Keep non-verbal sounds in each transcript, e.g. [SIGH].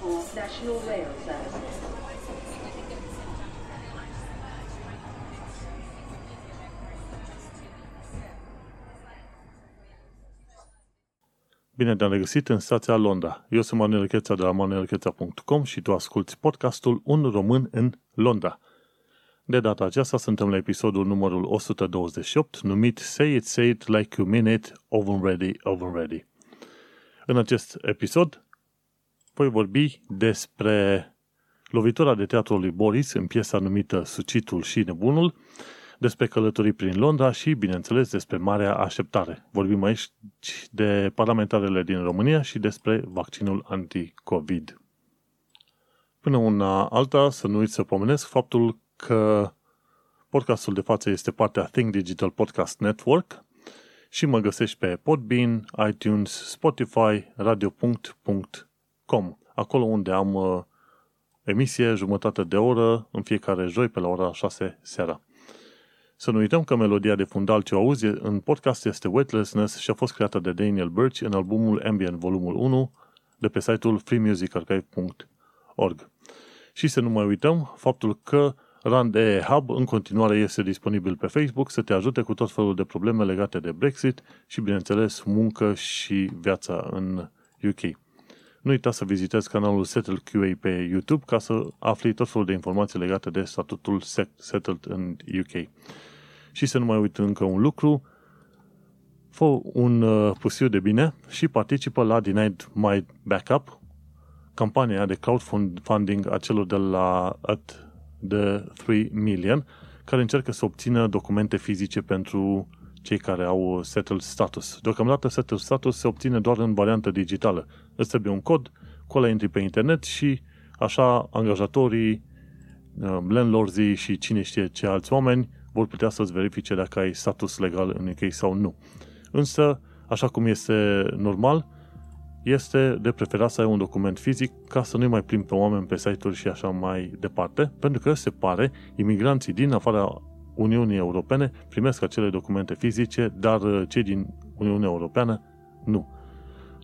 for National Rail Services. Bine te-am regăsit în stația Londra. Eu sunt Manuel Cheța de la manuelcheța.com și tu asculti podcastul Un român în Londra. De data aceasta suntem la episodul numărul 128, numit Say It, Say It Like You Mean It, Oven Ready, Oven Ready. În acest episod voi vorbi despre lovitura de teatru lui Boris în piesa numită Sucitul și Nebunul, despre călătorii prin Londra și, bineînțeles, despre Marea Așteptare. Vorbim aici de parlamentarele din România și despre vaccinul anti-COVID. Până una alta, să nu uit să pomenesc faptul că podcastul de față este partea Think Digital Podcast Network și mă găsești pe Podbean, iTunes, Spotify, radio.com, acolo unde am uh, emisie jumătate de oră în fiecare joi pe la ora 6 seara. Să nu uităm că melodia de fundal ce o auzi în podcast este Weightlessness și a fost creată de Daniel Birch în albumul Ambient volumul 1 de pe site-ul freemusicarchive.org. Și să nu mai uităm faptul că RAND Hub în continuare este disponibil pe Facebook să te ajute cu tot felul de probleme legate de Brexit și, bineînțeles, muncă și viața în UK. Nu uita să vizitezi canalul Settle QA pe YouTube ca să afli tot felul de informații legate de statutul Settled în UK. Și să nu mai uit încă un lucru, fă un uh, pusiu de bine și participă la Denied My Backup, campania de crowdfunding a celor de la at the 3 Million, care încearcă să obțină documente fizice pentru cei care au settled status. Deocamdată settled status se obține doar în variantă digitală. Îți trebuie un cod, cu ăla intri pe internet și așa angajatorii, uh, landlords și cine știe ce alți oameni vor putea să-ți verifice dacă ai status legal în UK sau nu. Însă, așa cum este normal, este de preferat să ai un document fizic ca să nu mai plimbi pe oameni pe site-uri și așa mai departe, pentru că se pare imigranții din afara Uniunii Europene primesc acele documente fizice, dar uh, cei din Uniunea Europeană nu.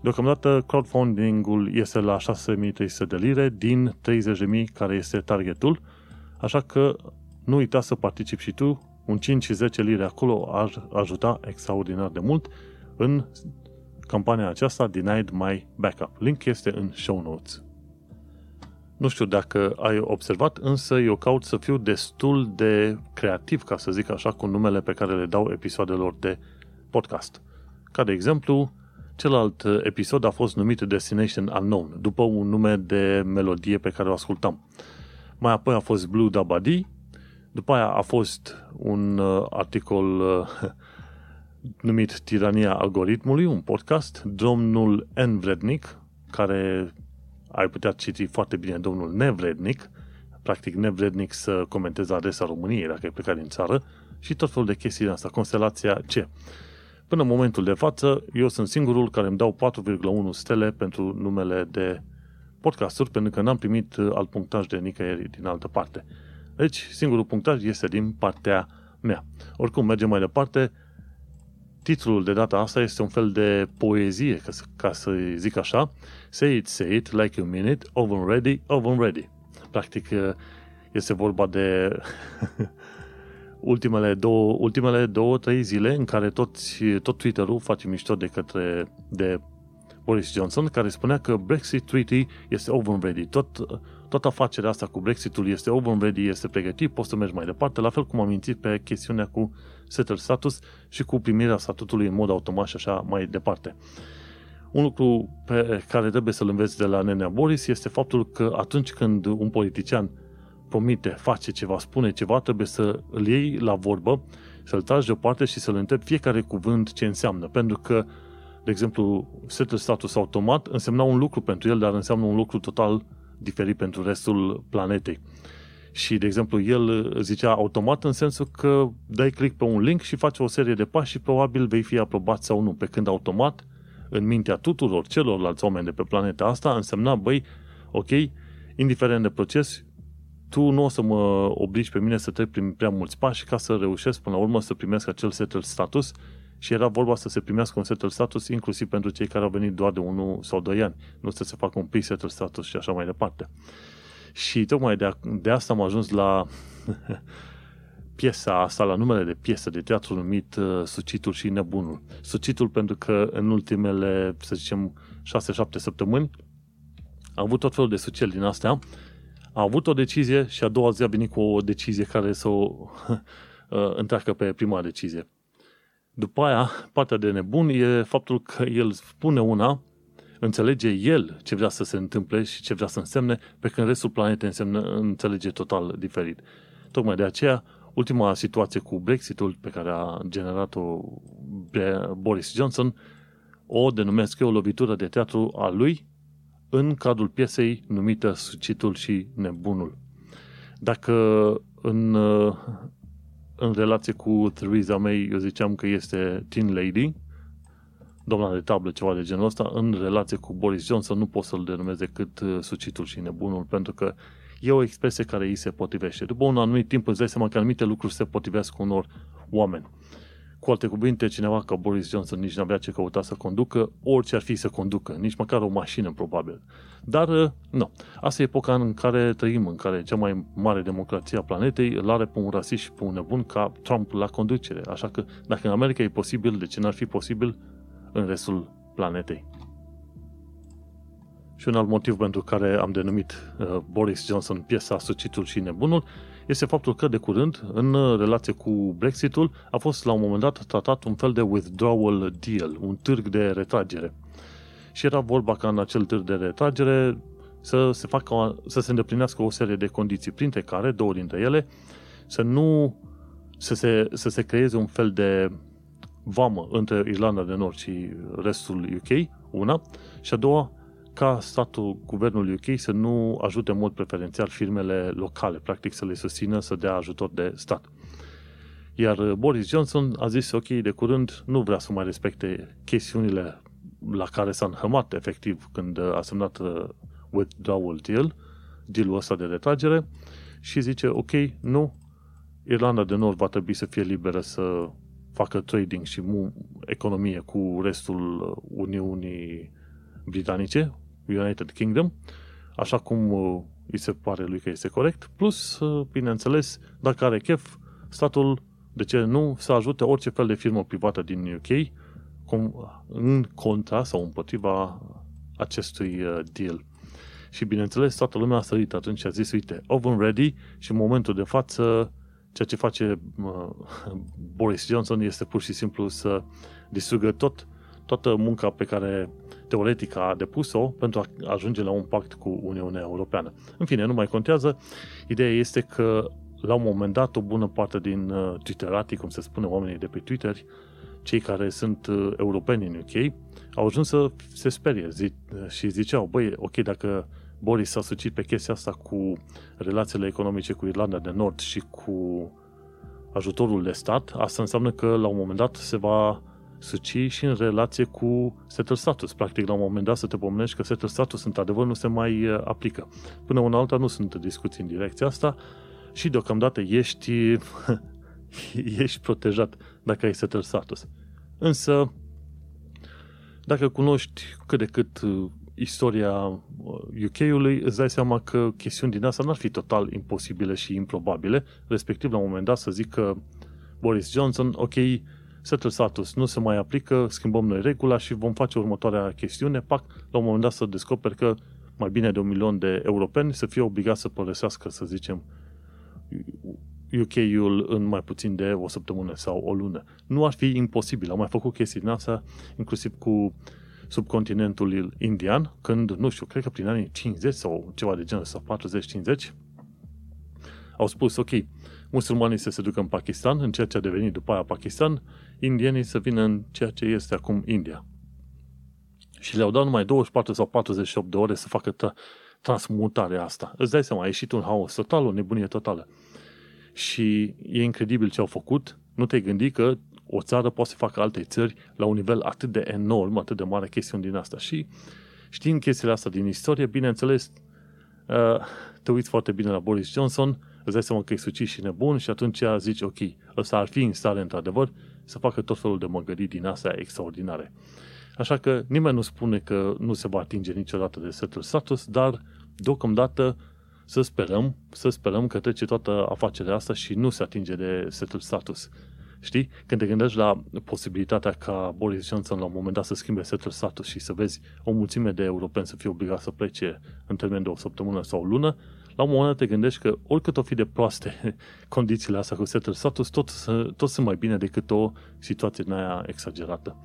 Deocamdată crowdfunding-ul este la 6300 de lire din 30.000 care este targetul, așa că nu uita să participi și tu, un 5 și 10 lire acolo ar ajuta extraordinar de mult în campania aceasta Denied My Backup. Link este în show notes. Nu știu dacă ai observat, însă eu caut să fiu destul de creativ, ca să zic așa, cu numele pe care le dau episoadelor de podcast. Ca de exemplu, celălalt episod a fost numit Destination Unknown, după un nume de melodie pe care o ascultam. Mai apoi a fost Blue Dabadi, după aia a fost un uh, articol uh, [LAUGHS] numit Tirania Algoritmului, un podcast, domnul N. Vrednic, care ai putea citi foarte bine domnul nevrednic, practic nevrednic să comenteze adresa României dacă ai plecat din țară și tot felul de chestii din asta, constelația C. Până în momentul de față, eu sunt singurul care îmi dau 4,1 stele pentru numele de podcasturi, pentru că n-am primit alt punctaj de nicăieri din altă parte. Deci, singurul punctaj este din partea mea. Oricum, mergem mai departe. Titlul de data asta este un fel de poezie, ca să, ca să zic așa. Say it, say it, like you mean it, oven ready, oven ready. Practic, este vorba de [LAUGHS] ultimele două, ultimele două, trei zile în care toți, tot Twitter-ul face mișto de către de Boris Johnson, care spunea că Brexit Treaty este oven ready. Tot, toată afacerea asta cu Brexitul este oven ready, este pregătit, poți să mergi mai departe, la fel cum am mințit pe chestiunea cu settled status și cu primirea statutului în mod automat și așa mai departe. Un lucru pe care trebuie să-l înveți de la Nenea Boris este faptul că atunci când un politician promite, face ceva, spune ceva, trebuie să îl iei la vorbă, să-l tragi deoparte și să-l întrebi fiecare cuvânt ce înseamnă. Pentru că, de exemplu, setul status automat însemna un lucru pentru el, dar înseamnă un lucru total diferit pentru restul planetei. Și, de exemplu, el zicea automat în sensul că dai click pe un link și faci o serie de pași și probabil vei fi aprobat sau nu. Pe când automat, în mintea tuturor celorlalți oameni de pe planeta asta, însemna, băi, ok, indiferent de proces, tu nu o să mă obligi pe mine să trec prin prea mulți pași ca să reușesc până la urmă să primesc acel settled status și era vorba să se primească un settle status inclusiv pentru cei care au venit doar de 1 sau 2 ani, nu să se facă un pre-settle status și așa mai departe. Și tocmai de, de asta am ajuns la [LAUGHS] piesa asta, la numele de piesă de teatru numit uh, Sucitul și Nebunul. Sucitul pentru că în ultimele, să zicem, 6-7 săptămâni a avut tot felul de suceli din astea, a avut o decizie și a doua zi a venit cu o decizie care să o [LAUGHS] uh, întreacă pe prima decizie. După aia, partea de nebun e faptul că el spune una, înțelege el ce vrea să se întâmple și ce vrea să însemne, pe când restul planetei însemne, înțelege total diferit. Tocmai de aceea, ultima situație cu Brexitul pe care a generat-o Boris Johnson, o denumesc eu o lovitură de teatru a lui în cadrul piesei numită Sucitul și Nebunul. Dacă în, în relație cu Theresa May eu ziceam că este Teen Lady, doamna de tablă, ceva de genul ăsta, în relație cu Boris Johnson nu pot să-l denumez decât Sucitul și Nebunul, pentru că e o expresie care îi se potrivește. După un anumit timp îți dai seama că anumite lucruri se potrivesc unor oameni. Cu alte cuvinte, cineva ca Boris Johnson nici n-avea ce căuta să conducă, orice ar fi să conducă, nici măcar o mașină, probabil. Dar, uh, nu. Asta e epoca în care trăim, în care cea mai mare democrație a planetei îl are pe un rasist și pe un nebun ca Trump la conducere. Așa că, dacă în America e posibil, de ce n-ar fi posibil în restul planetei? Și un alt motiv pentru care am denumit uh, Boris Johnson piesa Sucitul și Nebunul este faptul că de curând, în relație cu Brexitul, a fost la un moment dat tratat un fel de withdrawal deal, un târg de retragere. Și era vorba ca în acel târg de retragere să se, facă, să se îndeplinească o serie de condiții, printre care, două dintre ele, să nu să se, să se creeze un fel de vamă între Irlanda de Nord și restul UK, una, și a doua, ca statul, guvernul UK să nu ajute în mod preferențial firmele locale, practic să le susțină să dea ajutor de stat. Iar Boris Johnson a zis, ok, de curând nu vrea să mai respecte chestiunile la care s-a înhămat efectiv când a semnat uh, withdrawal deal, dealul ăsta de retragere, și zice, ok, nu, Irlanda de Nord va trebui să fie liberă să facă trading și economie cu restul Uniunii Britanice, United Kingdom, așa cum uh, îi se pare lui că este corect, plus, uh, bineînțeles, dacă are chef, statul, de ce nu, să ajute orice fel de firmă privată din UK cum, în contra sau împotriva acestui uh, deal. Și bineînțeles, toată lumea a sărit atunci și a zis, uite, oven ready și în momentul de față ceea ce face uh, [LAUGHS] Boris Johnson este pur și simplu să distrugă tot, toată munca pe care teoretic a depus-o pentru a ajunge la un pact cu Uniunea Europeană. În fine, nu mai contează. Ideea este că la un moment dat o bună parte din uh, Twitterati, cum se spune oamenii de pe Twitter, cei care sunt uh, europeni în UK, au ajuns să se sperie zi, și ziceau, băi, ok, dacă Boris s-a sucit pe chestia asta cu relațiile economice cu Irlanda de Nord și cu ajutorul de stat, asta înseamnă că la un moment dat se va suci și în relație cu settle status. Practic, la un moment dat să te pomenești că settle status într-adevăr nu se mai uh, aplică. Până una alta nu sunt discuții în direcția asta și deocamdată ești, [LAUGHS] ești protejat dacă ai settle status. Însă, dacă cunoști cât de cât uh, istoria UK-ului, uh, îți dai seama că chestiuni din asta n-ar fi total imposibile și improbabile, respectiv la un moment dat să zic că Boris Johnson, ok, settle status nu se mai aplică, schimbăm noi regula și vom face următoarea chestiune, pac, la un moment dat să descoperi că mai bine de un milion de europeni să fie obligați să părăsească, să zicem, UK-ul în mai puțin de o săptămână sau o lună. Nu ar fi imposibil. Am mai făcut chestii din asta, inclusiv cu subcontinentul indian, când, nu știu, cred că prin anii 50 sau ceva de genul, sau 40-50, au spus, ok, musulmanii să se ducă în Pakistan, în ceea ce a devenit după aia Pakistan, indienii să vină în ceea ce este acum India. Și le-au dat numai 24 sau 48 de ore să facă tra- transmutarea asta. Îți dai seama, a ieșit un haos total, o nebunie totală. Și e incredibil ce au făcut. Nu te-ai gândi că o țară poate să facă alte țări la un nivel atât de enorm, atât de mare chestiuni din asta. Și știind chestiile astea din istorie, bineînțeles, uh, te uiți foarte bine la Boris Johnson, îți dai seama că e sucit și nebun și atunci zici, ok, ăsta ar fi în stare într-adevăr să facă tot felul de măgării din astea extraordinare. Așa că nimeni nu spune că nu se va atinge niciodată de setul status, dar deocamdată să sperăm, să sperăm că trece toată afacerea asta și nu se atinge de setul status. Știi? Când te gândești la posibilitatea ca Boris Johnson la un moment dat să schimbe setul status și să vezi o mulțime de europeni să fie obligați să plece în termen de o săptămână sau o lună, la un moment dat te gândești că oricât o fi de proaste [LAUGHS] condițiile astea cu setul status, tot, tot sunt mai bine decât o situație din aia exagerată.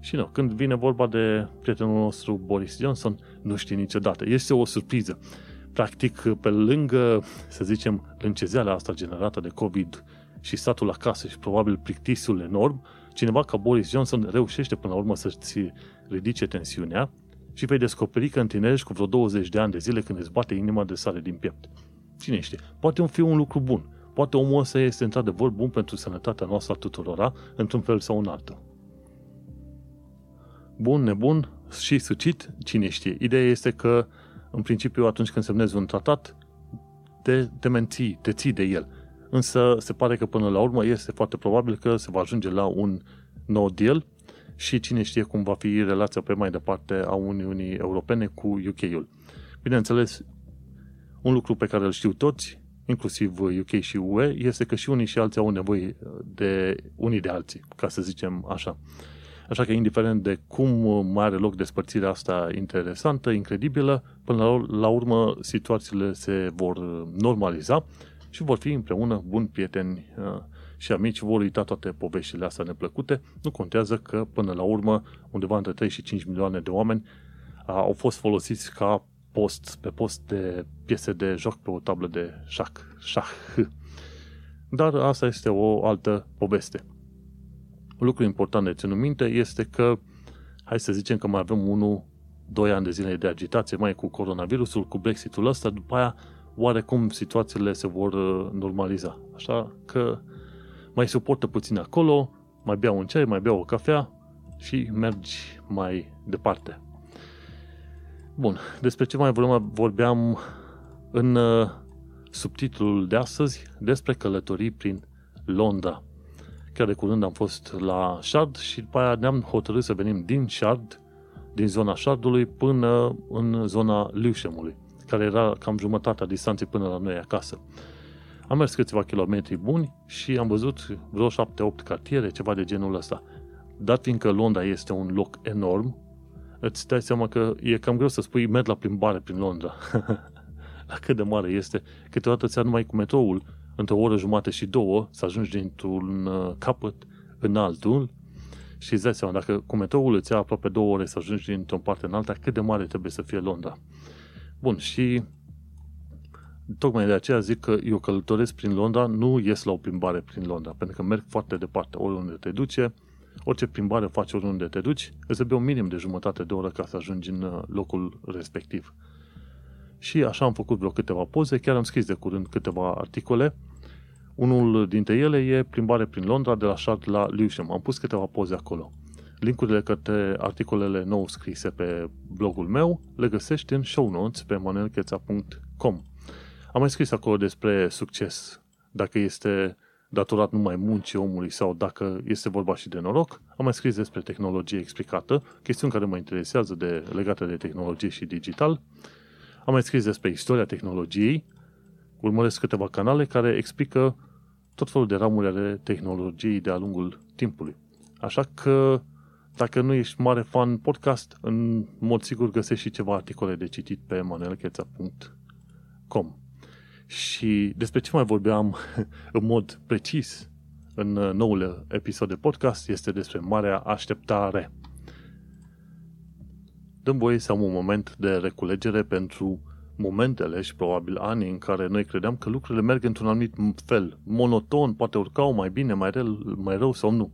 Și nu, când vine vorba de prietenul nostru Boris Johnson, nu știi niciodată. Este o surpriză. Practic, pe lângă, să zicem, încezeala asta generată de COVID și statul acasă și probabil plictisul enorm, cineva ca Boris Johnson reușește până la urmă să-ți ridice tensiunea și vei descoperi că întinerești cu vreo 20 de ani de zile când îți bate inima de sare din piept. Cine știe? Poate fi un lucru bun. Poate omul ăsta este într-adevăr bun pentru sănătatea noastră a tuturora, într-un fel sau în altul. Bun, nebun și sucit, cine știe. Ideea este că, în principiu, atunci când semnezi un tratat, te, te menții, te ții de el. Însă se pare că până la urmă este foarte probabil că se va ajunge la un nou deal și cine știe cum va fi relația pe mai departe a Uniunii Europene cu UK-ul. Bineînțeles, un lucru pe care îl știu toți, inclusiv UK și UE, este că și unii și alții au nevoie de unii de alții, ca să zicem așa. Așa că, indiferent de cum mai are loc despărțirea asta interesantă, incredibilă, până la, la urmă situațiile se vor normaliza și vor fi împreună buni prieteni uh, și amici, vor uita toate poveștile astea neplăcute. Nu contează că, până la urmă, undeva între 3 și 5 milioane de oameni uh, au fost folosiți ca post, pe post de piese de joc pe o tablă de șah. șah. Dar asta este o altă poveste. Un lucru important de ținut minte este că, hai să zicem că mai avem unul, doi ani de zile de agitație, mai cu coronavirusul, cu Brexitul ăsta, după aia oarecum situațiile se vor uh, normaliza. Așa că mai suportă puțin acolo, mai bea un ceai, mai bea o cafea și mergi mai departe. Bun, despre ce mai vorbeam în uh, subtitlul de astăzi, despre călătorii prin Londra. Chiar de curând am fost la Shard și după aia ne-am hotărât să venim din Shard, din zona Shardului, până în zona Lewisham-ului, care era cam jumătatea distanței până la noi acasă. Am mers câțiva kilometri buni și am văzut vreo 7-8 cartiere, ceva de genul ăsta. Dat fiindcă Londra este un loc enorm, îți dai seama că e cam greu să spui merg la plimbare prin Londra. [LAUGHS] la cât de mare este. Câteodată ți numai cu metroul într-o oră jumate și două să ajungi dintr-un uh, capăt în altul și îți dai seama, dacă cu metroul îți ia aproape două ore să ajungi dintr-o parte în alta, cât de mare trebuie să fie Londra. Bun, și tocmai de aceea zic că eu călătoresc prin Londra, nu ies la o plimbare prin Londra, pentru că merg foarte departe, oriunde te duce, orice plimbare faci oriunde te duci, îți trebuie un minim de jumătate de oră ca să ajungi în uh, locul respectiv. Și așa am făcut vreo câteva poze, chiar am scris de curând câteva articole. Unul dintre ele e plimbare prin Londra de la Shard la Lewisham. Am pus câteva poze acolo. Linkurile către articolele nou scrise pe blogul meu le găsești în show notes pe manelcheța.com. Am mai scris acolo despre succes, dacă este datorat numai muncii omului sau dacă este vorba și de noroc. Am mai scris despre tehnologie explicată, chestiuni care mă interesează de, legate de tehnologie și digital. Am mai scris despre istoria tehnologiei, urmăresc câteva canale care explică tot felul de ramuri ale tehnologiei de-a lungul timpului. Așa că, dacă nu ești mare fan podcast, în mod sigur găsești și ceva articole de citit pe manelcheța.com. Și despre ce mai vorbeam [LAUGHS] în mod precis în noul episod de podcast este despre marea așteptare dăm voie să am un moment de reculegere pentru momentele și probabil ani în care noi credeam că lucrurile merg într-un anumit fel, monoton, poate urcau mai bine, mai, rău, mai rău sau nu.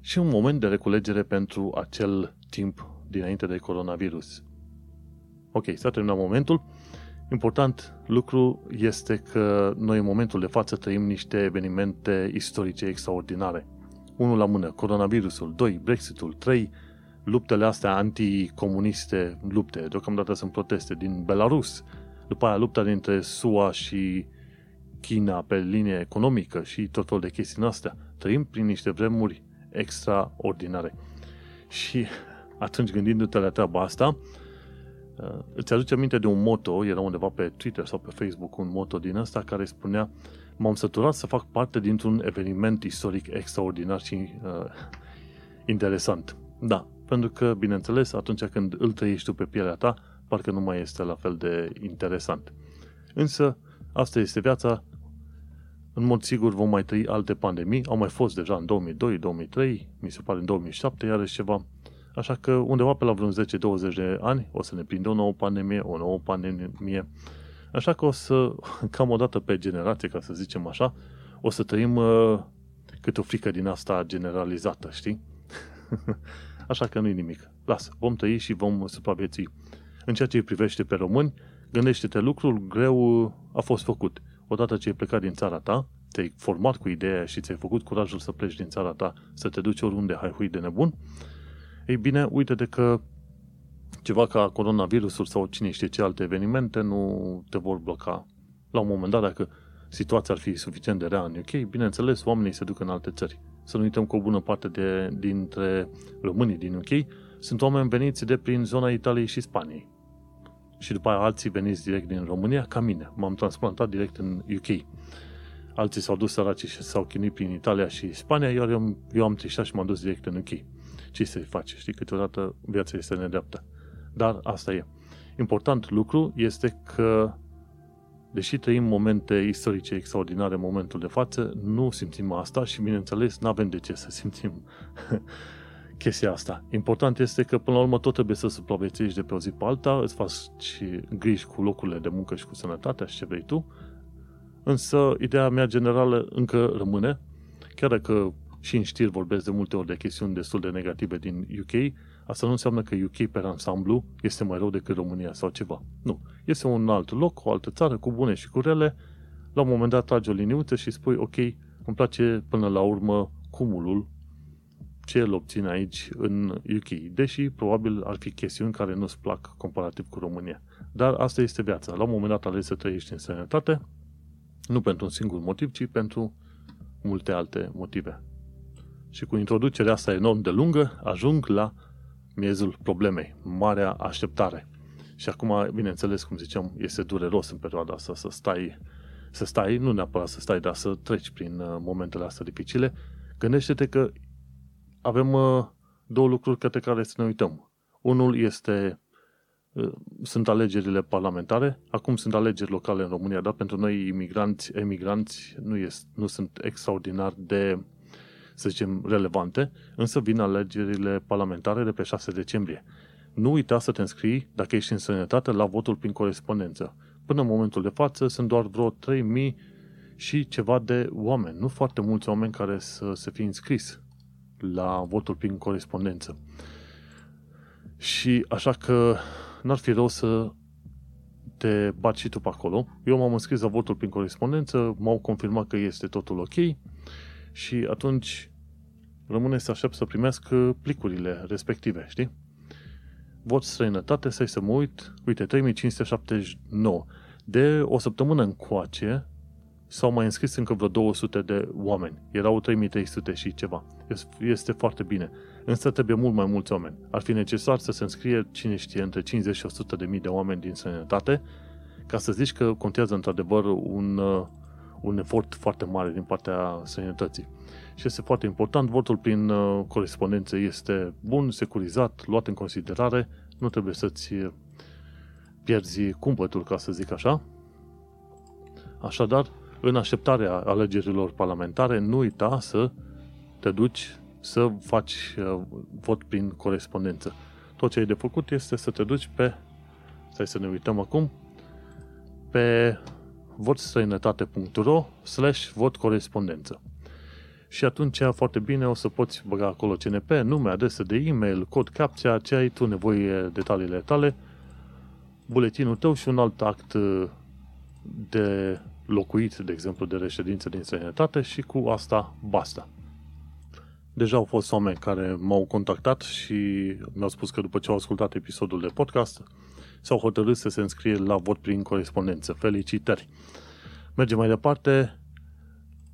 Și un moment de reculegere pentru acel timp dinainte de coronavirus. Ok, s-a terminat momentul. Important lucru este că noi în momentul de față trăim niște evenimente istorice extraordinare. Unul la mână, coronavirusul, 2, Brexitul, 3, luptele astea anticomuniste, lupte, deocamdată sunt proteste din Belarus, după aia lupta dintre SUA și China pe linie economică și tot felul de chestii în astea. trăim prin niște vremuri extraordinare. Și atunci gândindu-te la treaba asta, uh, îți aduce aminte de un moto, era undeva pe Twitter sau pe Facebook un moto din ăsta care spunea m-am săturat să fac parte dintr-un eveniment istoric extraordinar și uh, interesant. Da, pentru că, bineînțeles, atunci când îl trăiești tu pe pielea ta, parcă nu mai este la fel de interesant. Însă, asta este viața, în mod sigur vom mai trăi alte pandemii, au mai fost deja în 2002, 2003, mi se pare în 2007, iarăși ceva. Așa că undeva pe la vreun 10-20 de ani o să ne prindă o nouă pandemie, o nouă pandemie. Așa că o să, [LAUGHS] cam o dată pe generație, ca să zicem așa, o să trăim uh, câte o frică din asta generalizată, știi? [LAUGHS] Așa că nu-i nimic. Lasă, vom trăi și vom supraviețui. În ceea ce îi privește pe români, gândește-te, lucrul greu a fost făcut. Odată ce ai plecat din țara ta, te-ai format cu ideea și ți-ai făcut curajul să pleci din țara ta, să te duci oriunde hai hui de nebun, ei bine, uite-te că ceva ca coronavirusul sau cine știe ce alte evenimente nu te vor bloca. La un moment dat, dacă situația ar fi suficient de rea în UK, bineînțeles, oamenii se duc în alte țări. Să nu uităm că o bună parte de, dintre românii din UK sunt oameni veniți de prin zona Italiei și Spaniei. Și după aia alții veniți direct din România, ca mine. M-am transplantat direct în UK. Alții s-au dus săraci și s-au chinuit prin Italia și Spania, iar eu, eu am trișat și m-am dus direct în UK. Ce să-i faci? Știi, câteodată viața este nedreaptă. Dar asta e. Important lucru este că deși trăim momente istorice extraordinare în momentul de față, nu simțim asta și, bineînțeles, nu avem de ce să simțim [LAUGHS] chestia asta. Important este că, până la urmă, tot trebuie să supraviețuiești de pe o zi pe alta, îți faci griji cu locurile de muncă și cu sănătatea și ce vrei tu, însă ideea mea generală încă rămâne, chiar dacă și în știri vorbesc de multe ori de chestiuni destul de negative din UK, asta nu înseamnă că UK pe ansamblu este mai rău decât România sau ceva. Nu. Este un alt loc, o altă țară, cu bune și cu rele. La un moment dat tragi o liniuță și spui, ok, îmi place până la urmă cumulul ce îl obțin aici în UK, deși probabil ar fi chestiuni care nu-ți plac comparativ cu România. Dar asta este viața. La un moment dat alegi să trăiești în sănătate, nu pentru un singur motiv, ci pentru multe alte motive. Și cu introducerea asta enorm de lungă, ajung la miezul problemei, marea așteptare. Și acum, bineînțeles, cum ziceam, este dureros în perioada asta să stai, să stai, nu neapărat să stai, dar să treci prin uh, momentele astea dificile. Gândește-te că avem uh, două lucruri către care să ne uităm. Unul este uh, sunt alegerile parlamentare, acum sunt alegeri locale în România, dar pentru noi imigranți, emigranți nu, este, nu sunt extraordinar de să zicem, relevante, însă vin alegerile parlamentare de pe 6 decembrie. Nu uita să te înscrii, dacă ești în sănătate, la votul prin corespondență. Până în momentul de față sunt doar vreo 3000 și ceva de oameni, nu foarte mulți oameni care să se fie înscris la votul prin corespondență. Și așa că n-ar fi rău să te bați și tu pe acolo. Eu m-am înscris la votul prin corespondență, m-au confirmat că este totul ok și atunci rămâne să aștept să primesc plicurile respective, știi? Vot străinătate, să-i să mă uit, uite, 3579. De o săptămână încoace s-au mai înscris încă vreo 200 de oameni. Erau 3300 și ceva. Este foarte bine. Însă trebuie mult mai mulți oameni. Ar fi necesar să se înscrie, cine știe, între 50 și 100 de mii de oameni din sănătate, ca să zici că contează într-adevăr un, uh, un efort foarte mare din partea sănătății. Și este foarte important, votul prin uh, corespondență este bun, securizat, luat în considerare, nu trebuie să-ți pierzi cumpătul, ca să zic așa. Așadar, în așteptarea alegerilor parlamentare, nu uita să te duci să faci uh, vot prin corespondență. Tot ce ai de făcut este să te duci pe, stai să ne uităm acum, pe votstrăinătate.ro slash vot corespondență. Și atunci, foarte bine, o să poți băga acolo CNP, nume, adresă de e-mail, cod capția, ce ai tu nevoie, detaliile tale, buletinul tău și un alt act de locuit, de exemplu, de reședință din sănătate și cu asta basta. Deja au fost oameni care m-au contactat și mi-au spus că după ce au ascultat episodul de podcast, s-au hotărât să se înscrie la vot prin corespondență. Felicitări! Mergem mai departe.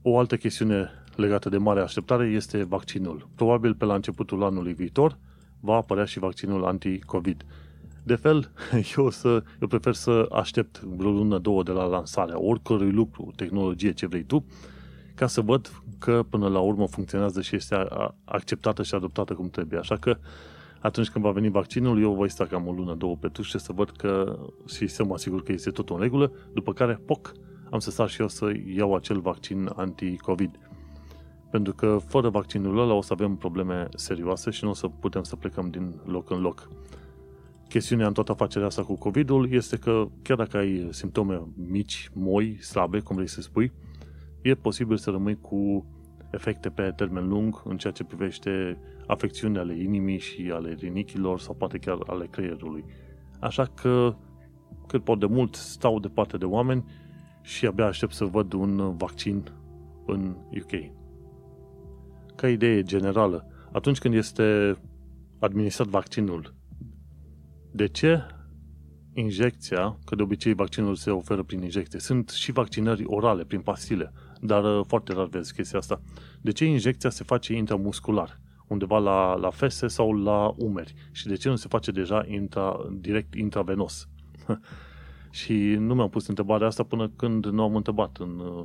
O altă chestiune legată de mare așteptare este vaccinul. Probabil pe la începutul anului viitor va apărea și vaccinul anti-COVID. De fel, [LAUGHS] eu, să, eu prefer să aștept vreo lună, două de la lansarea oricărui lucru, tehnologie, ce vrei tu, ca să văd că până la urmă funcționează și este acceptată și adoptată cum trebuie. Așa că atunci când va veni vaccinul, eu voi sta cam o lună, două pe tușe să văd că și să mă asigur că este tot în regulă, după care, poc, am să stau și eu să iau acel vaccin anti-COVID. Pentru că fără vaccinul ăla o să avem probleme serioase și nu o să putem să plecăm din loc în loc. Chestiunea în toată afacerea asta cu COVID-ul este că chiar dacă ai simptome mici, moi, slabe, cum vrei să spui, e posibil să rămâi cu efecte pe termen lung în ceea ce privește afecțiuni ale inimii și ale rinichilor sau poate chiar ale creierului. Așa că cât pot de mult stau departe de oameni și abia aștept să văd un vaccin în UK. Ca idee generală, atunci când este administrat vaccinul, de ce injecția, că de obicei vaccinul se oferă prin injecție, sunt și vaccinări orale, prin pastile, dar uh, foarte rar vezi chestia asta. De ce injecția se face intramuscular? Undeva la, la fese sau la umeri? Și de ce nu se face deja intra, direct intravenos? [LAUGHS] și nu mi-am pus întrebarea asta până când nu am întrebat în uh,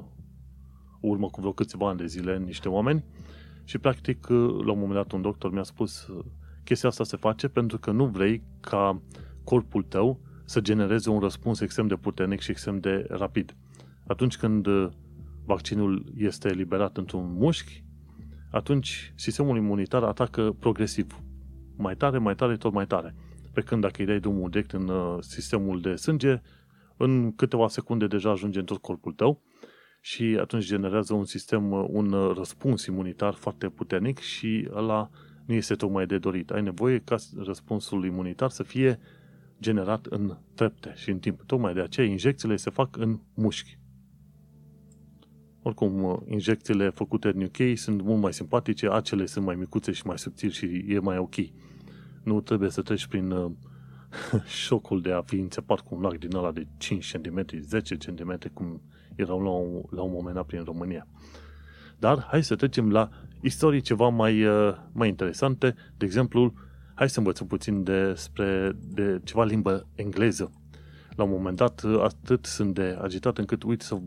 urmă cu vreo câțiva ani de zile niște oameni și practic uh, la un moment dat un doctor mi-a spus chestia asta se face pentru că nu vrei ca corpul tău să genereze un răspuns extrem de puternic și extrem de rapid. Atunci când vaccinul este eliberat într-un mușchi, atunci sistemul imunitar atacă progresiv. Mai tare, mai tare, tot mai tare. Pe când dacă îi dai drumul direct în uh, sistemul de sânge, în câteva secunde deja ajunge în tot corpul tău și atunci generează un sistem, uh, un uh, răspuns imunitar foarte puternic și ăla nu este tocmai de dorit. Ai nevoie ca răspunsul imunitar să fie generat în trepte și în timp. Tocmai de aceea injecțiile se fac în mușchi. Oricum, injecțiile făcute în UK sunt mult mai simpatice, acele sunt mai micuțe și mai subțiri și e mai ok. Nu trebuie să treci prin uh, [LAUGHS] șocul de a fi înțepat cu un lac din ăla de 5 cm, 10 cm, cum erau la un, la un moment dat prin România. Dar hai să trecem la istorii ceva mai, uh, mai interesante. De exemplu, hai să învățăm puțin despre de ceva limbă engleză. La un moment dat, atât sunt de agitat încât uit să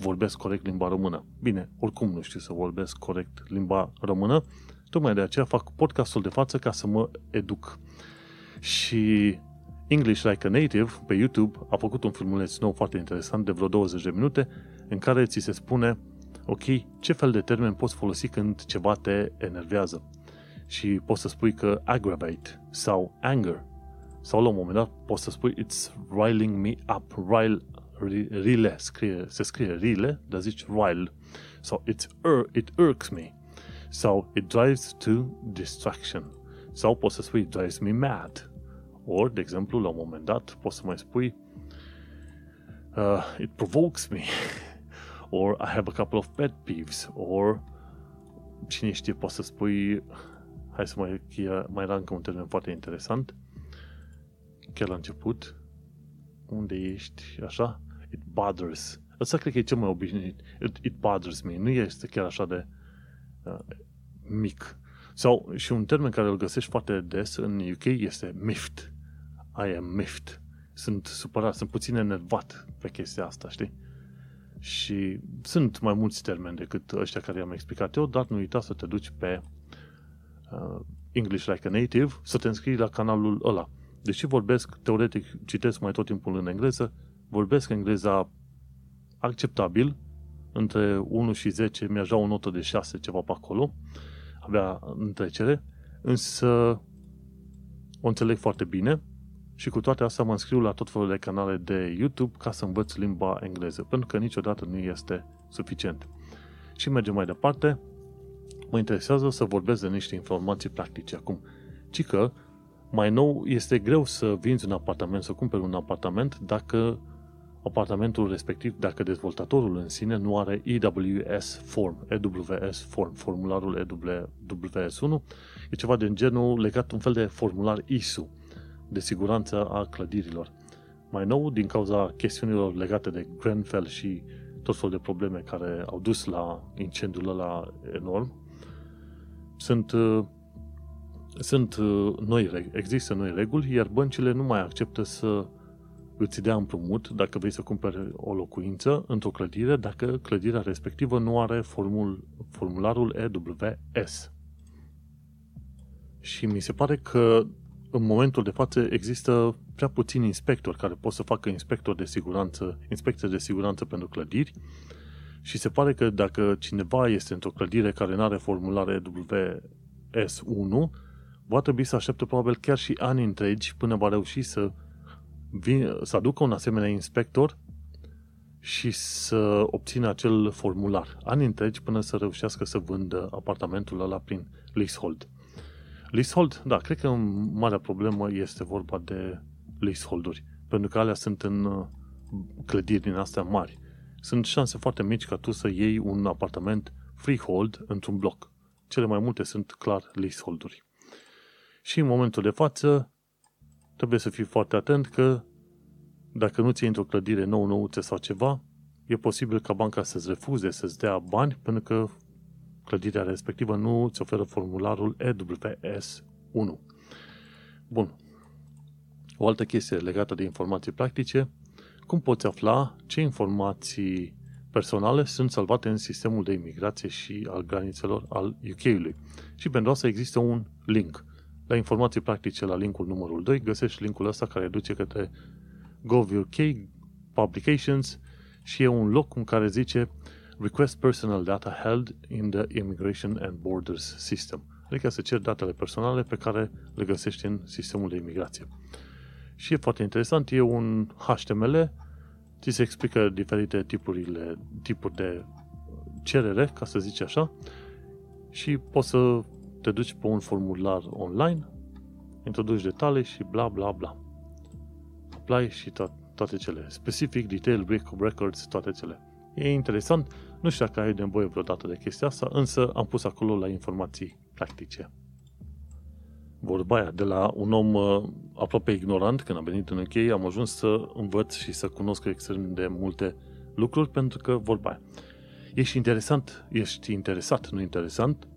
vorbesc corect limba română. Bine, oricum nu știu să vorbesc corect limba română, tocmai de aceea fac podcastul de față ca să mă educ. Și English Like a Native pe YouTube a făcut un filmuleț nou foarte interesant de vreo 20 de minute în care ți se spune ok, ce fel de termen poți folosi când ceva te enervează. Și poți să spui că aggravate sau anger. Sau la un moment dat poți să spui it's riling me up, rile, rile, scrie, se scrie rile, dar zici rile. Sau it's ur, it irks me. Sau it drives to distraction. Sau poți să spui it drives me mad. Ori, de exemplu, la un moment dat poți să mai spui uh, it provokes me. [LAUGHS] or I have a couple of pet peeves. Or cine știe, poți să spui hai să mai, mai era încă un termen foarte interesant chiar la început unde ești, așa, it bothers. Asta cred că e cel mai obișnuit. It, it bothers me. Nu este chiar așa de uh, mic. Sau, și un termen care îl găsești foarte des în UK este miffed. I am miffed. Sunt supărat, sunt puțin enervat pe chestia asta, știi? Și sunt mai mulți termeni decât ăștia care i-am explicat eu, dar nu uita să te duci pe uh, English Like a Native, să te înscrii la canalul ăla deși vorbesc, teoretic, citesc mai tot timpul în engleză, vorbesc engleza acceptabil, între 1 și 10 mi-aș da o notă de 6, ceva pe acolo, avea în trecere, însă o înțeleg foarte bine. Și cu toate astea mă înscriu la tot felul de canale de YouTube ca să învăț limba engleză, pentru că niciodată nu este suficient. Și mergem mai departe, mă interesează să vorbesc de niște informații practice acum, ci că mai nou, este greu să vinzi un apartament, să cumperi un apartament dacă apartamentul respectiv, dacă dezvoltatorul în sine nu are EWS Form, EWS Form, formularul EWS1, e ceva de genul legat un fel de formular ISU, de siguranță a clădirilor. Mai nou, din cauza chestiunilor legate de Grenfell și tot felul de probleme care au dus la incendiul ăla enorm, sunt, uh, sunt uh, noi, există noi reguli, iar băncile nu mai acceptă să îți dea împrumut dacă vrei să cumperi o locuință într-o clădire dacă clădirea respectivă nu are formul, formularul EWS. Și mi se pare că în momentul de față există prea puțini inspectori care pot să facă inspector de siguranță, inspecție de siguranță pentru clădiri și se pare că dacă cineva este într-o clădire care nu are formulare WS1, va trebui să aștepte probabil chiar și ani întregi până va reuși să, vin, să aducă un asemenea inspector și să obțină acel formular. Ani întregi până să reușească să vândă apartamentul ăla prin leasehold. Leasehold, da, cred că marea problemă este vorba de leaseholduri, pentru că alea sunt în uh, clădiri din astea mari. Sunt șanse foarte mici ca tu să iei un apartament freehold într-un bloc. Cele mai multe sunt clar leaseholduri. Și în momentul de față trebuie să fii foarte atent că dacă nu ți într-o clădire nou nouță sau ceva, e posibil ca banca să-ți refuze să-ți dea bani pentru că clădirea respectivă nu îți oferă formularul EWS1. Bun. O altă chestie legată de informații practice, cum poți afla ce informații personale sunt salvate în sistemul de imigrație și al granițelor al UK-ului. Și pentru asta există un link. La informații practice, la linkul numărul 2, găsești linkul ăsta care duce către GovUK Publications și e un loc în care zice request personal data held in the Immigration and Borders System. Adică să cer datele personale pe care le găsești în sistemul de imigrație. Și e foarte interesant, e un HTML, ți se explică diferite tipurile, tipuri de cerere, ca să zici așa, și poți să te duci pe un formular online, introduci detalii și bla bla bla. Apply și to- toate cele. Specific, detail, records, toate cele. E interesant, nu știu dacă ai nevoie vreodată de chestia asta, însă am pus acolo la informații practice. Vorba aia, de la un om uh, aproape ignorant, când am venit în UK, am ajuns să învăț și să cunosc extrem de multe lucruri, pentru că vorba aia. Ești interesant, ești interesat, nu interesant,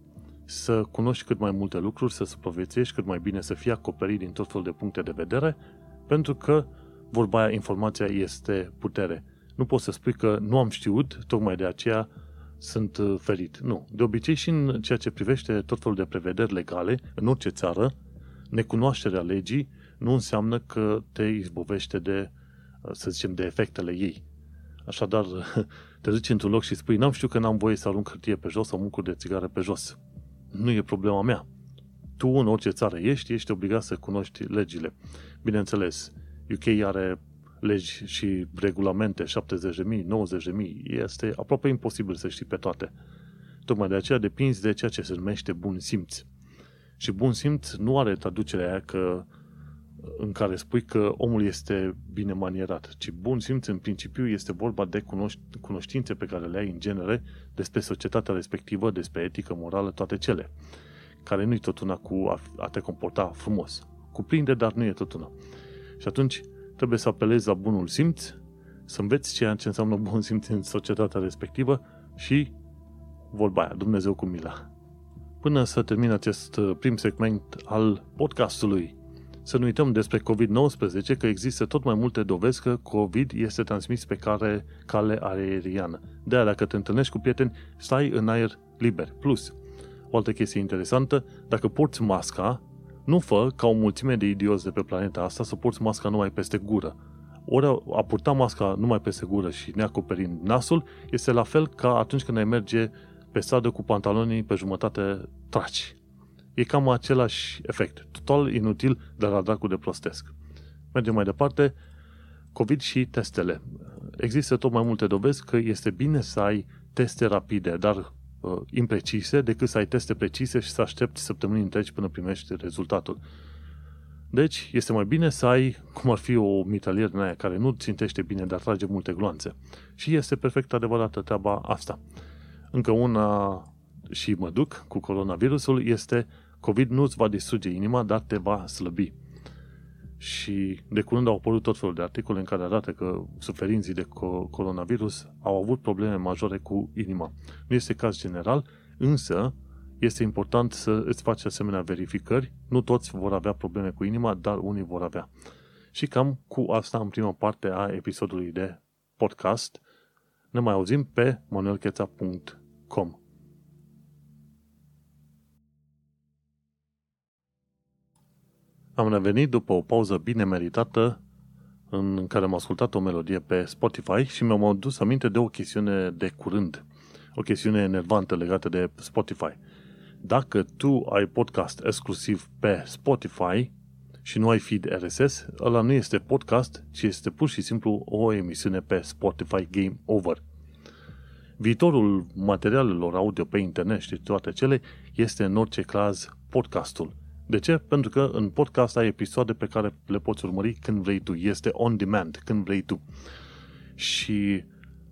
să cunoști cât mai multe lucruri, să supraviețuiești cât mai bine, să fii acoperit din tot felul de puncte de vedere, pentru că, vorba aia, informația este putere. Nu poți să spui că nu am știut, tocmai de aceea sunt uh, ferit. Nu. De obicei și în ceea ce privește tot felul de prevederi legale, în orice țară, necunoașterea legii nu înseamnă că te izbovește de, uh, să zicem, de efectele ei. Așadar, [LAUGHS] te duci într-un loc și spui, n-am știut că n-am voie să arunc hârtie pe jos sau muncuri de țigară pe jos. Nu e problema mea. Tu, în orice țară ești, ești obligat să cunoști legile. Bineînțeles, UK are legi și regulamente, 70.000, 90.000, este aproape imposibil să știi pe toate. Tocmai de aceea depinzi de ceea ce se numește bun simț. Și bun simț nu are traducerea aia că, în care spui că omul este bine manierat, ci bun simț în principiu este vorba de cunoș- cunoștințe pe care le ai în genere despre societatea respectivă, despre etică, morală, toate cele, care nu-i tot una cu a, a te comporta frumos. Cuprinde, dar nu e tot una. Și atunci, trebuie să apelezi la bunul simț, să înveți ceea ce înseamnă bun simț în societatea respectivă și vorba aia, Dumnezeu cu mila. Până să termin acest uh, prim segment al podcastului, să nu uităm despre COVID-19 că există tot mai multe dovezi că COVID este transmis pe care, cale aeriană. De aia, dacă te întâlnești cu prieteni, stai în aer liber. Plus, o altă chestie interesantă, dacă porți masca, nu fă ca o mulțime de idioți de pe planeta asta să porți masca numai peste gură. Ori a purta masca numai peste gură și neacoperind nasul este la fel ca atunci când ai merge pe stradă cu pantalonii pe jumătate traci. E cam același efect. Total inutil, dar la dracu de prostesc. Mergem mai departe. COVID și testele. Există tot mai multe dovezi că este bine să ai teste rapide, dar uh, imprecise decât să ai teste precise și să aștepți săptămâni întregi până primești rezultatul. Deci, este mai bine să ai, cum ar fi o mitralieră în aia, care nu țintește bine, dar trage multe gloanțe. Și este perfect adevărată treaba asta. Încă una și mă duc cu coronavirusul este COVID nu îți va distruge inima, dar te va slăbi. și de curând au apărut tot felul de articole în care arată că suferinții de coronavirus au avut probleme majore cu inima. Nu este caz general, însă este important să îți faci asemenea verificări. Nu toți vor avea probleme cu inima, dar unii vor avea. Și cam cu asta în prima parte a episodului de podcast. Ne mai auzim pe manuelcheța.com Am revenit după o pauză bine meritată în care am ascultat o melodie pe Spotify și mi-am adus aminte de o chestiune de curând, o chestiune enervantă legată de Spotify. Dacă tu ai podcast exclusiv pe Spotify și nu ai feed RSS, ăla nu este podcast, ci este pur și simplu o emisiune pe Spotify Game Over. Viitorul materialelor audio pe internet și toate cele este în orice caz podcastul. De ce? Pentru că în podcast ai episoade pe care le poți urmări când vrei tu. Este on demand, când vrei tu. Și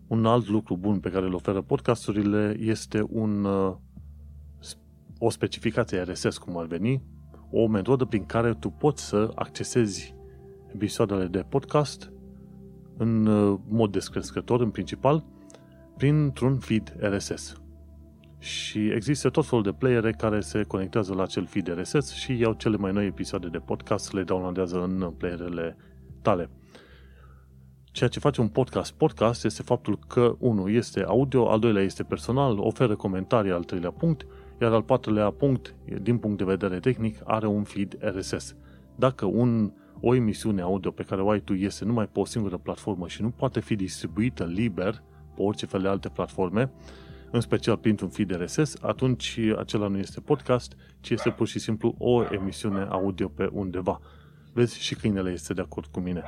un alt lucru bun pe care îl oferă podcasturile este un, uh, o specificație RSS, cum ar veni, o metodă prin care tu poți să accesezi episoadele de podcast în uh, mod descrescător, în principal, printr-un feed RSS. Și există tot felul de playere care se conectează la acel feed RSS și iau cele mai noi episoade de podcast, le downloadează în playerele tale. Ceea ce face un podcast podcast este faptul că, unul, este audio, al doilea este personal, oferă comentarii, al treilea punct, iar al patrulea punct, din punct de vedere tehnic, are un feed RSS. Dacă un, o emisiune audio pe care o ai tu este numai pe o singură platformă și nu poate fi distribuită liber pe orice fel de alte platforme, în special printr-un feed RSS, atunci acela nu este podcast, ci este pur și simplu o emisiune audio pe undeva. Vezi, și câinele este de acord cu mine.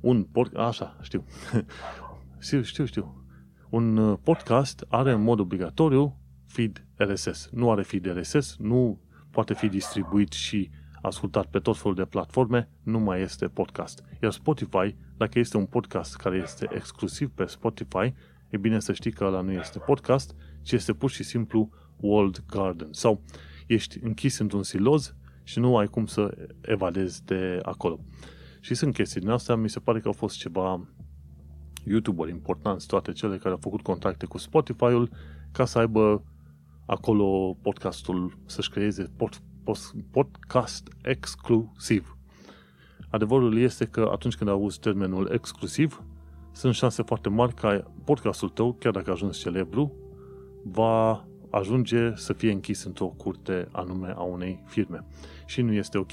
Un podcast, așa, știu. [LAUGHS] știu, știu, știu. Un uh, podcast are în mod obligatoriu feed RSS. Nu are feed RSS, nu poate fi distribuit și ascultat pe tot felul de platforme, nu mai este podcast. Iar Spotify, dacă este un podcast care este exclusiv pe Spotify, e bine să știi că ăla nu este podcast, ci este pur și simplu World Garden. Sau ești închis într-un siloz și nu ai cum să evadezi de acolo. Și sunt chestii din astea, mi se pare că au fost ceva YouTuber importanți, toate cele care au făcut contacte cu Spotify-ul, ca să aibă acolo podcastul, să-și creeze pod, podcast exclusiv. Adevărul este că atunci când auzi termenul exclusiv, sunt șanse foarte mari ca podcastul tău, chiar dacă ajungi celebru, va ajunge să fie închis într-o curte anume a unei firme. Și nu este ok.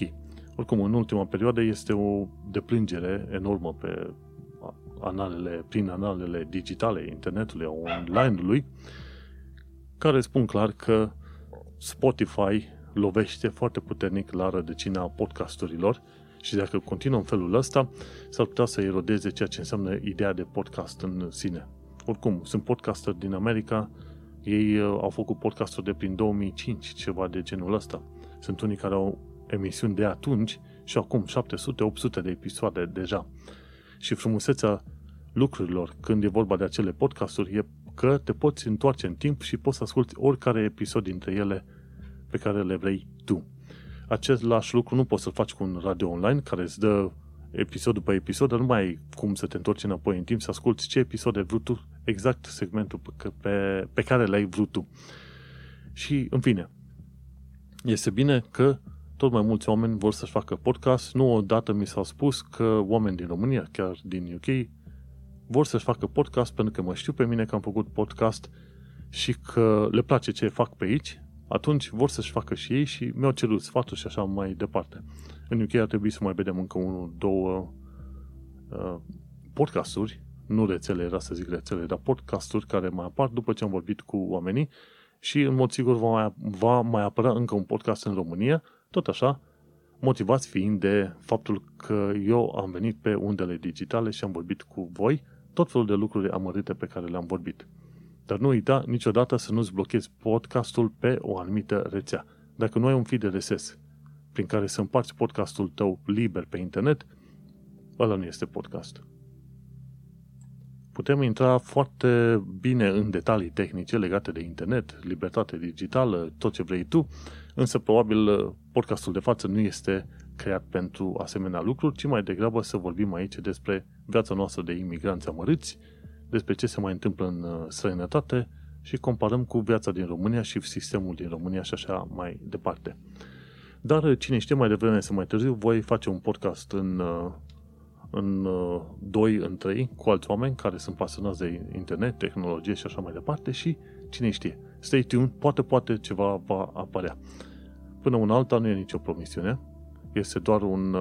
Oricum, în ultima perioadă este o deplângere enormă pe analele, prin analele digitale, internetului, online-ului, care spun clar că Spotify lovește foarte puternic la rădăcina podcasturilor și dacă continuă în felul ăsta, s-ar putea să erodeze ceea ce înseamnă ideea de podcast în sine. Oricum, sunt podcaster din America, ei uh, au făcut podcasturi de prin 2005, ceva de genul ăsta. Sunt unii care au emisiuni de atunci și acum 700-800 de episoade deja. Și frumusețea lucrurilor când e vorba de acele podcasturi e că te poți întoarce în timp și poți să asculti oricare episod dintre ele pe care le vrei tu același lucru nu poți să-l faci cu un radio online care îți dă episod după episod, dar nu mai ai cum să te întorci înapoi în timp să asculti ce episod ai vrut tu, exact segmentul pe, pe, pe care l-ai vrut tu. Și, în fine, este bine că tot mai mulți oameni vor să-și facă podcast. Nu odată mi s-au spus că oameni din România, chiar din UK, vor să-și facă podcast pentru că mă știu pe mine că am făcut podcast și că le place ce fac pe aici atunci vor să-și facă și ei și mi-au cerut sfatul și așa mai departe. În UK ar trebui să mai vedem încă unul, două uh, podcasturi, nu rețele, era să zic rețele, dar podcasturi care mai apar după ce am vorbit cu oamenii și în mod sigur va mai, va mai apărea încă un podcast în România, tot așa, motivați fiind de faptul că eu am venit pe undele digitale și am vorbit cu voi tot felul de lucruri amărâte pe care le-am vorbit. Dar nu uita niciodată să nu-ți blochezi podcastul pe o anumită rețea. Dacă nu ai un feed RSS prin care să împarți podcastul tău liber pe internet, ăla nu este podcast. Putem intra foarte bine în detalii tehnice legate de internet, libertate digitală, tot ce vrei tu, însă probabil podcastul de față nu este creat pentru asemenea lucruri, ci mai degrabă să vorbim aici despre viața noastră de imigranți amărâți, despre ce se mai întâmplă în uh, străinătate și comparăm cu viața din România și sistemul din România și așa mai departe. Dar uh, cine știe mai devreme să mai târziu, voi face un podcast în, uh, în 2, în 3 cu alți oameni care sunt pasionați de internet, tehnologie și așa mai departe și cine știe. Stay tuned, poate, poate ceva va apărea. Până un alta nu e nicio promisiune, este doar un,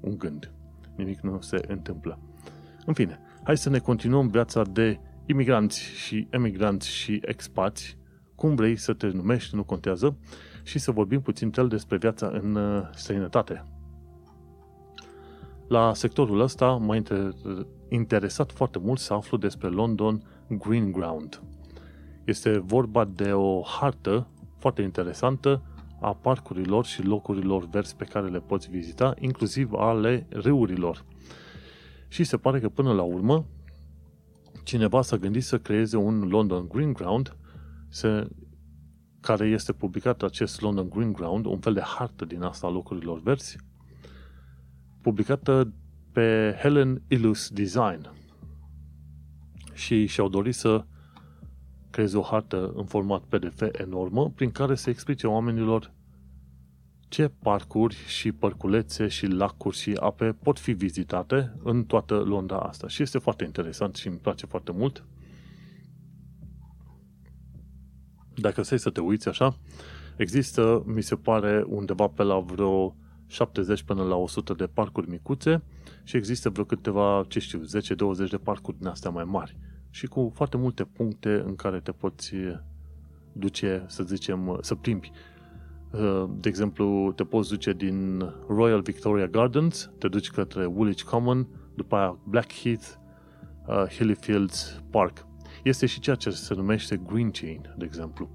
un gând. Nimic nu se întâmplă. În fine, hai să ne continuăm viața de imigranți și emigranți și expați, cum vrei să te numești, nu contează, și să vorbim puțin tel despre viața în uh, străinătate. La sectorul ăsta m-a interesat foarte mult să aflu despre London Green Ground. Este vorba de o hartă foarte interesantă a parcurilor și locurilor verzi pe care le poți vizita, inclusiv ale râurilor. Și se pare că până la urmă cineva s-a gândit să creeze un London Green Ground se, care este publicat acest London Green Ground, un fel de hartă din asta a locurilor verzi, publicată pe Helen Illus Design. Și și-au dorit să creeze o hartă în format PDF enormă, prin care să explice oamenilor ce parcuri și părculețe și lacuri și ape pot fi vizitate în toată Londra asta. Și este foarte interesant și îmi place foarte mult. Dacă stai să te uiți așa, există, mi se pare, undeva pe la vreo 70 până la 100 de parcuri micuțe și există vreo câteva, ce știu, 10-20 de parcuri din astea mai mari și cu foarte multe puncte în care te poți duce, să zicem, să plimbi. Uh, de exemplu, te poți duce din Royal Victoria Gardens, te duci către Woolwich Common, după aia Blackheath, uh, Hillyfields Park. Este și ceea ce se numește Green Chain, de exemplu.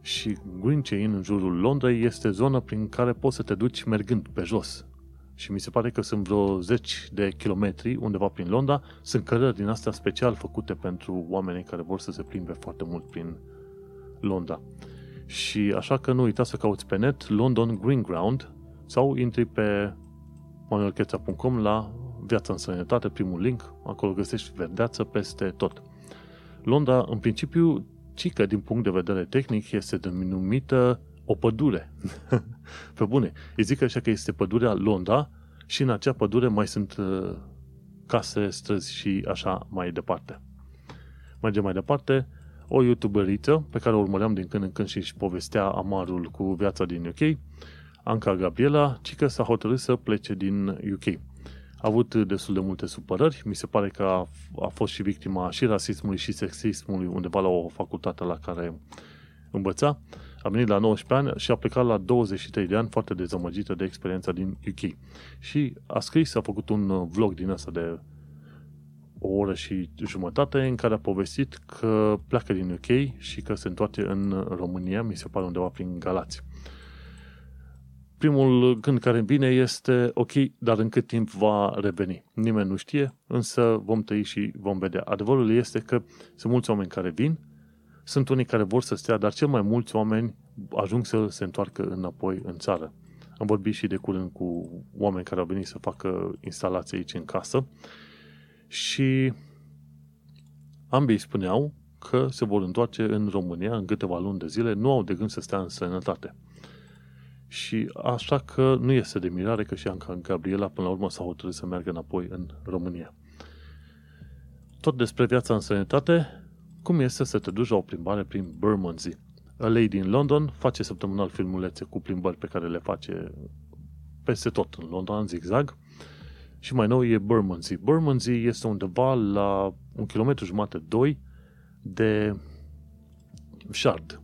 Și Green Chain, în jurul Londrei, este zona prin care poți să te duci mergând pe jos. Și mi se pare că sunt vreo 10 de kilometri undeva prin Londra. Sunt cărări din astea special făcute pentru oamenii care vor să se plimbe foarte mult prin Londra. Și așa că nu uita să cauți pe net London Green Ground sau intri pe manuelcheța.com la Viața în Sănătate, primul link, acolo găsești verdeață peste tot. Londra, în principiu, cică din punct de vedere tehnic, este denumită o pădure. [LAUGHS] pe bune, îi zic așa că este pădurea Londra și în acea pădure mai sunt uh, case, străzi și așa mai departe. Mergem mai departe, o youtuberiță pe care o urmăream din când în când și își povestea amarul cu viața din UK, Anca Gabriela, cică s-a hotărât să plece din UK. A avut destul de multe supărări, mi se pare că a, a fost și victima și rasismului și sexismului undeva la o facultate la care învăța. A venit la 19 ani și a plecat la 23 de ani foarte dezamăgită de experiența din UK. Și a scris, a făcut un vlog din asta de o oră și jumătate în care a povestit că pleacă din UK și că se întoarce în România, mi se pare undeva prin Galați. Primul gând care îmi vine este, ok, dar în cât timp va reveni? Nimeni nu știe, însă vom trăi și vom vedea. Adevărul este că sunt mulți oameni care vin, sunt unii care vor să stea, dar cel mai mulți oameni ajung să se întoarcă înapoi în țară. Am vorbit și de curând cu oameni care au venit să facă instalații aici în casă și ambii spuneau că se vor întoarce în România în câteva luni de zile, nu au de gând să stea în străinătate. Și așa că nu este de mirare că și Anca Gabriela până la urmă s-a hotărât să meargă înapoi în România. Tot despre viața în străinătate, cum este să te duci la o plimbare prin Bermondsey. A Lady in London face săptămânal filmulețe cu plimbări pe care le face peste tot în Londra, în zigzag. Și mai nou e Bermondsey. Bermondsey este undeva la un kilometru jumate, doi, de Shard.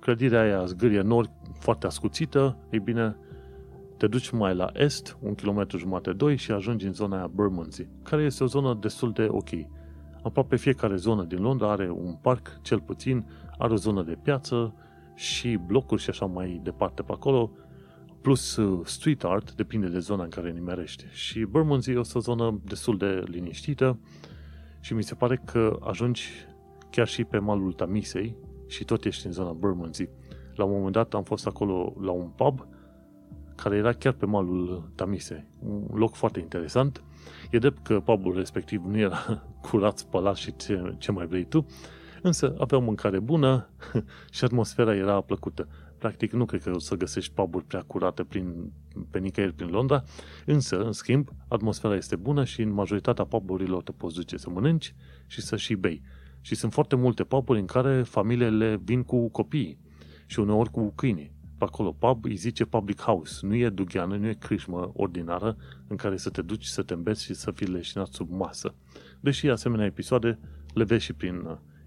Clădirea aia zgârie nord, foarte ascuțită, ei bine, te duci mai la est, un kilometru jumate, doi, și ajungi în zona aia Bermondsey, care este o zonă destul de ok. Aproape fiecare zonă din Londra are un parc, cel puțin, are o zonă de piață și blocuri și așa mai departe pe acolo, plus uh, street art, depinde de zona în care nimerește. Și Bermondsey este o zonă destul de liniștită și mi se pare că ajungi chiar și pe malul Tamisei și tot ești în zona Bermondsey. La un moment dat am fost acolo la un pub care era chiar pe malul Tamise. Un loc foarte interesant. E drept că pubul respectiv nu era [LAUGHS] curat, spălat și ce, ce mai vrei tu, însă avea o mâncare bună [LAUGHS] și atmosfera era plăcută. Practic, nu cred că o să găsești puburi prea curate prin, pe nicăieri prin Londra, însă, în schimb, atmosfera este bună și în majoritatea puburilor te poți duce să mănânci și să și bei. Și sunt foarte multe puburi în care familiile vin cu copiii și uneori cu câinii. Pe acolo, pub îi zice public house. Nu e dugheană, nu e crișmă ordinară în care să te duci să te îmbeți și să fii leșinat sub masă. Deși asemenea episoade le vezi și prin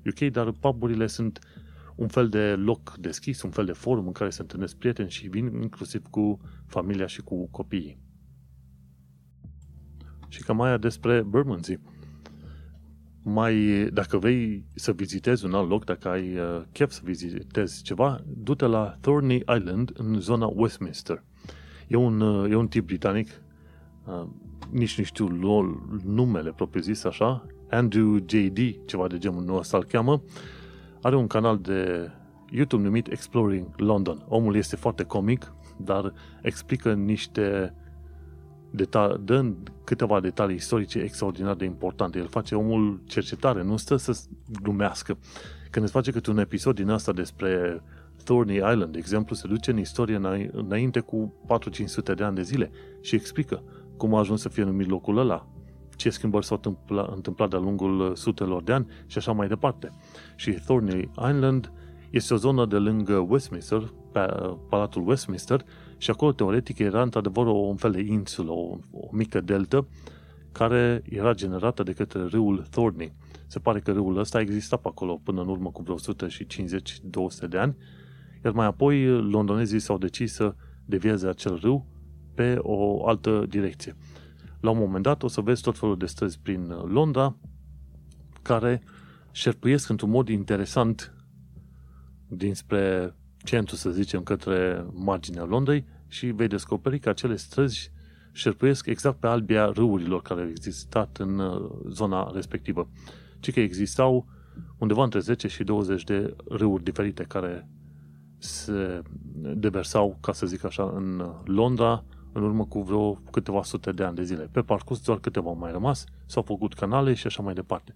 UK, uh, dar puburile sunt un fel de loc deschis, un fel de forum în care se întâlnesc prieteni și vin inclusiv cu familia și cu copiii. Și cam aia despre Bermondsey. Mai, dacă vrei să vizitezi un alt loc, dacă ai uh, chef să vizitezi ceva, du-te la Thorney Island în zona Westminster. E un, uh, e un tip britanic, uh, nici nu știu numele propriu zis așa, Andrew J.D., ceva de genul ăsta îl cheamă, are un canal de YouTube numit Exploring London. Omul este foarte comic, dar explică niște detalii, dă câteva detalii istorice extraordinar de importante. El face omul cercetare, nu stă să glumească. Când îți face câte un episod din asta despre Thorny Island, de exemplu, se duce în istorie înainte cu 4-500 de ani de zile și explică cum a ajuns să fie numit locul ăla, ce schimbări s-au întâmplat, întâmplat de-a lungul sutelor de ani și așa mai departe. Și Thorney Island este o zonă de lângă Westminster, Palatul Westminster, și acolo, teoretic, era într-adevăr un fel de insulă, o, o mică deltă, care era generată de către râul Thorney. Se pare că râul ăsta exista pe acolo până în urmă cu vreo 150-200 de ani, iar mai apoi londonezii s-au decis să devieze acel râu pe o altă direcție. La un moment dat o să vezi tot felul de străzi prin Londra care șerpuiesc într-un mod interesant dinspre centru, să zicem, către marginea Londrei și vei descoperi că acele străzi șerpuiesc exact pe albia râurilor care au existat în uh, zona respectivă. Ci că existau undeva între 10 și 20 de râuri diferite care se deversau, ca să zic așa, în Londra în urmă cu vreo câteva sute de ani de zile. Pe parcurs doar câteva au mai rămas, s-au făcut canale și așa mai departe.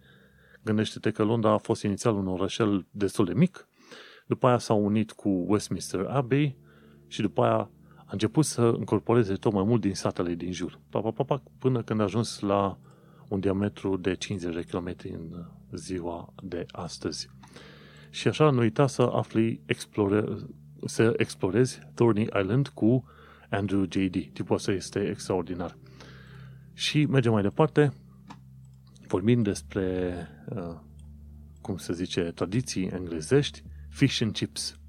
Gândește-te că Londra a fost inițial un orășel destul de mic, după aia s-au unit cu Westminster Abbey și după aia a început să încorporeze tot mai mult din satele din jur. Pa, pa, pa, pa, până când a ajuns la un diametru de 50 de km în ziua de astăzi. Și așa nu uita să afli explore, să explorezi Thorny Island cu Andrew J.D. Tipul ăsta este extraordinar. Și mergem mai departe, vorbind despre, uh, cum se zice, tradiții englezești, fish and chips.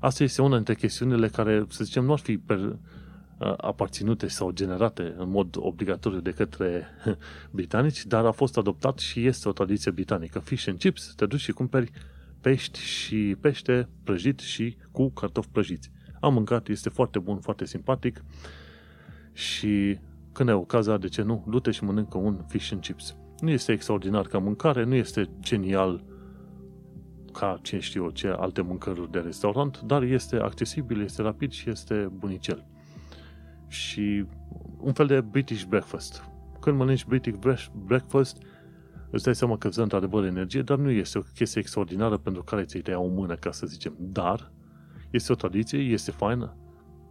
Asta este una dintre chestiunile care, să zicem, nu ar fi per, uh, aparținute sau generate în mod obligatoriu de către britanici, dar a fost adoptat și este o tradiție britanică. Fish and chips, te duci și cumperi pești și pește prăjit și cu cartofi prăjiți. Am mâncat, este foarte bun, foarte simpatic și când ai ocazia, de ce nu, du-te și mănâncă un fish and chips. Nu este extraordinar ca mâncare, nu este genial ca ce știu eu, ce alte mâncăruri de restaurant, dar este accesibil, este rapid și este bunicel. Și un fel de British breakfast. Când mănânci British breakfast, îți dai seama că îți dă într-adevăr energie, dar nu este o chestie extraordinară pentru care ți-ai tăia o mână, ca să zicem. Dar este o tradiție, este faină.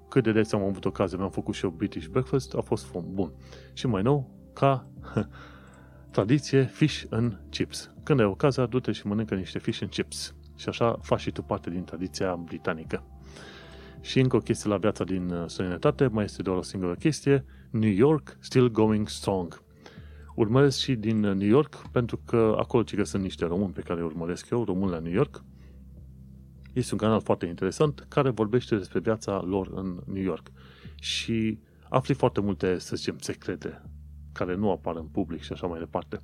Cât de des am avut ocazia, mi-am făcut și eu British breakfast, a fost bun. Și mai nou, ca [LAUGHS] tradiție, fish and chips. Când ai ocazia, du-te și mănâncă niște fish and chips. Și așa faci și tu parte din tradiția britanică. Și încă o chestie la viața din uh, străinătate, mai este doar o singură chestie, New York still going strong. Urmăresc și din uh, New York, pentru că acolo ce sunt niște români pe care îi urmăresc eu, români la New York. Este un canal foarte interesant care vorbește despre viața lor în New York. Și afli foarte multe, să zicem, secrete care nu apar în public și așa mai departe.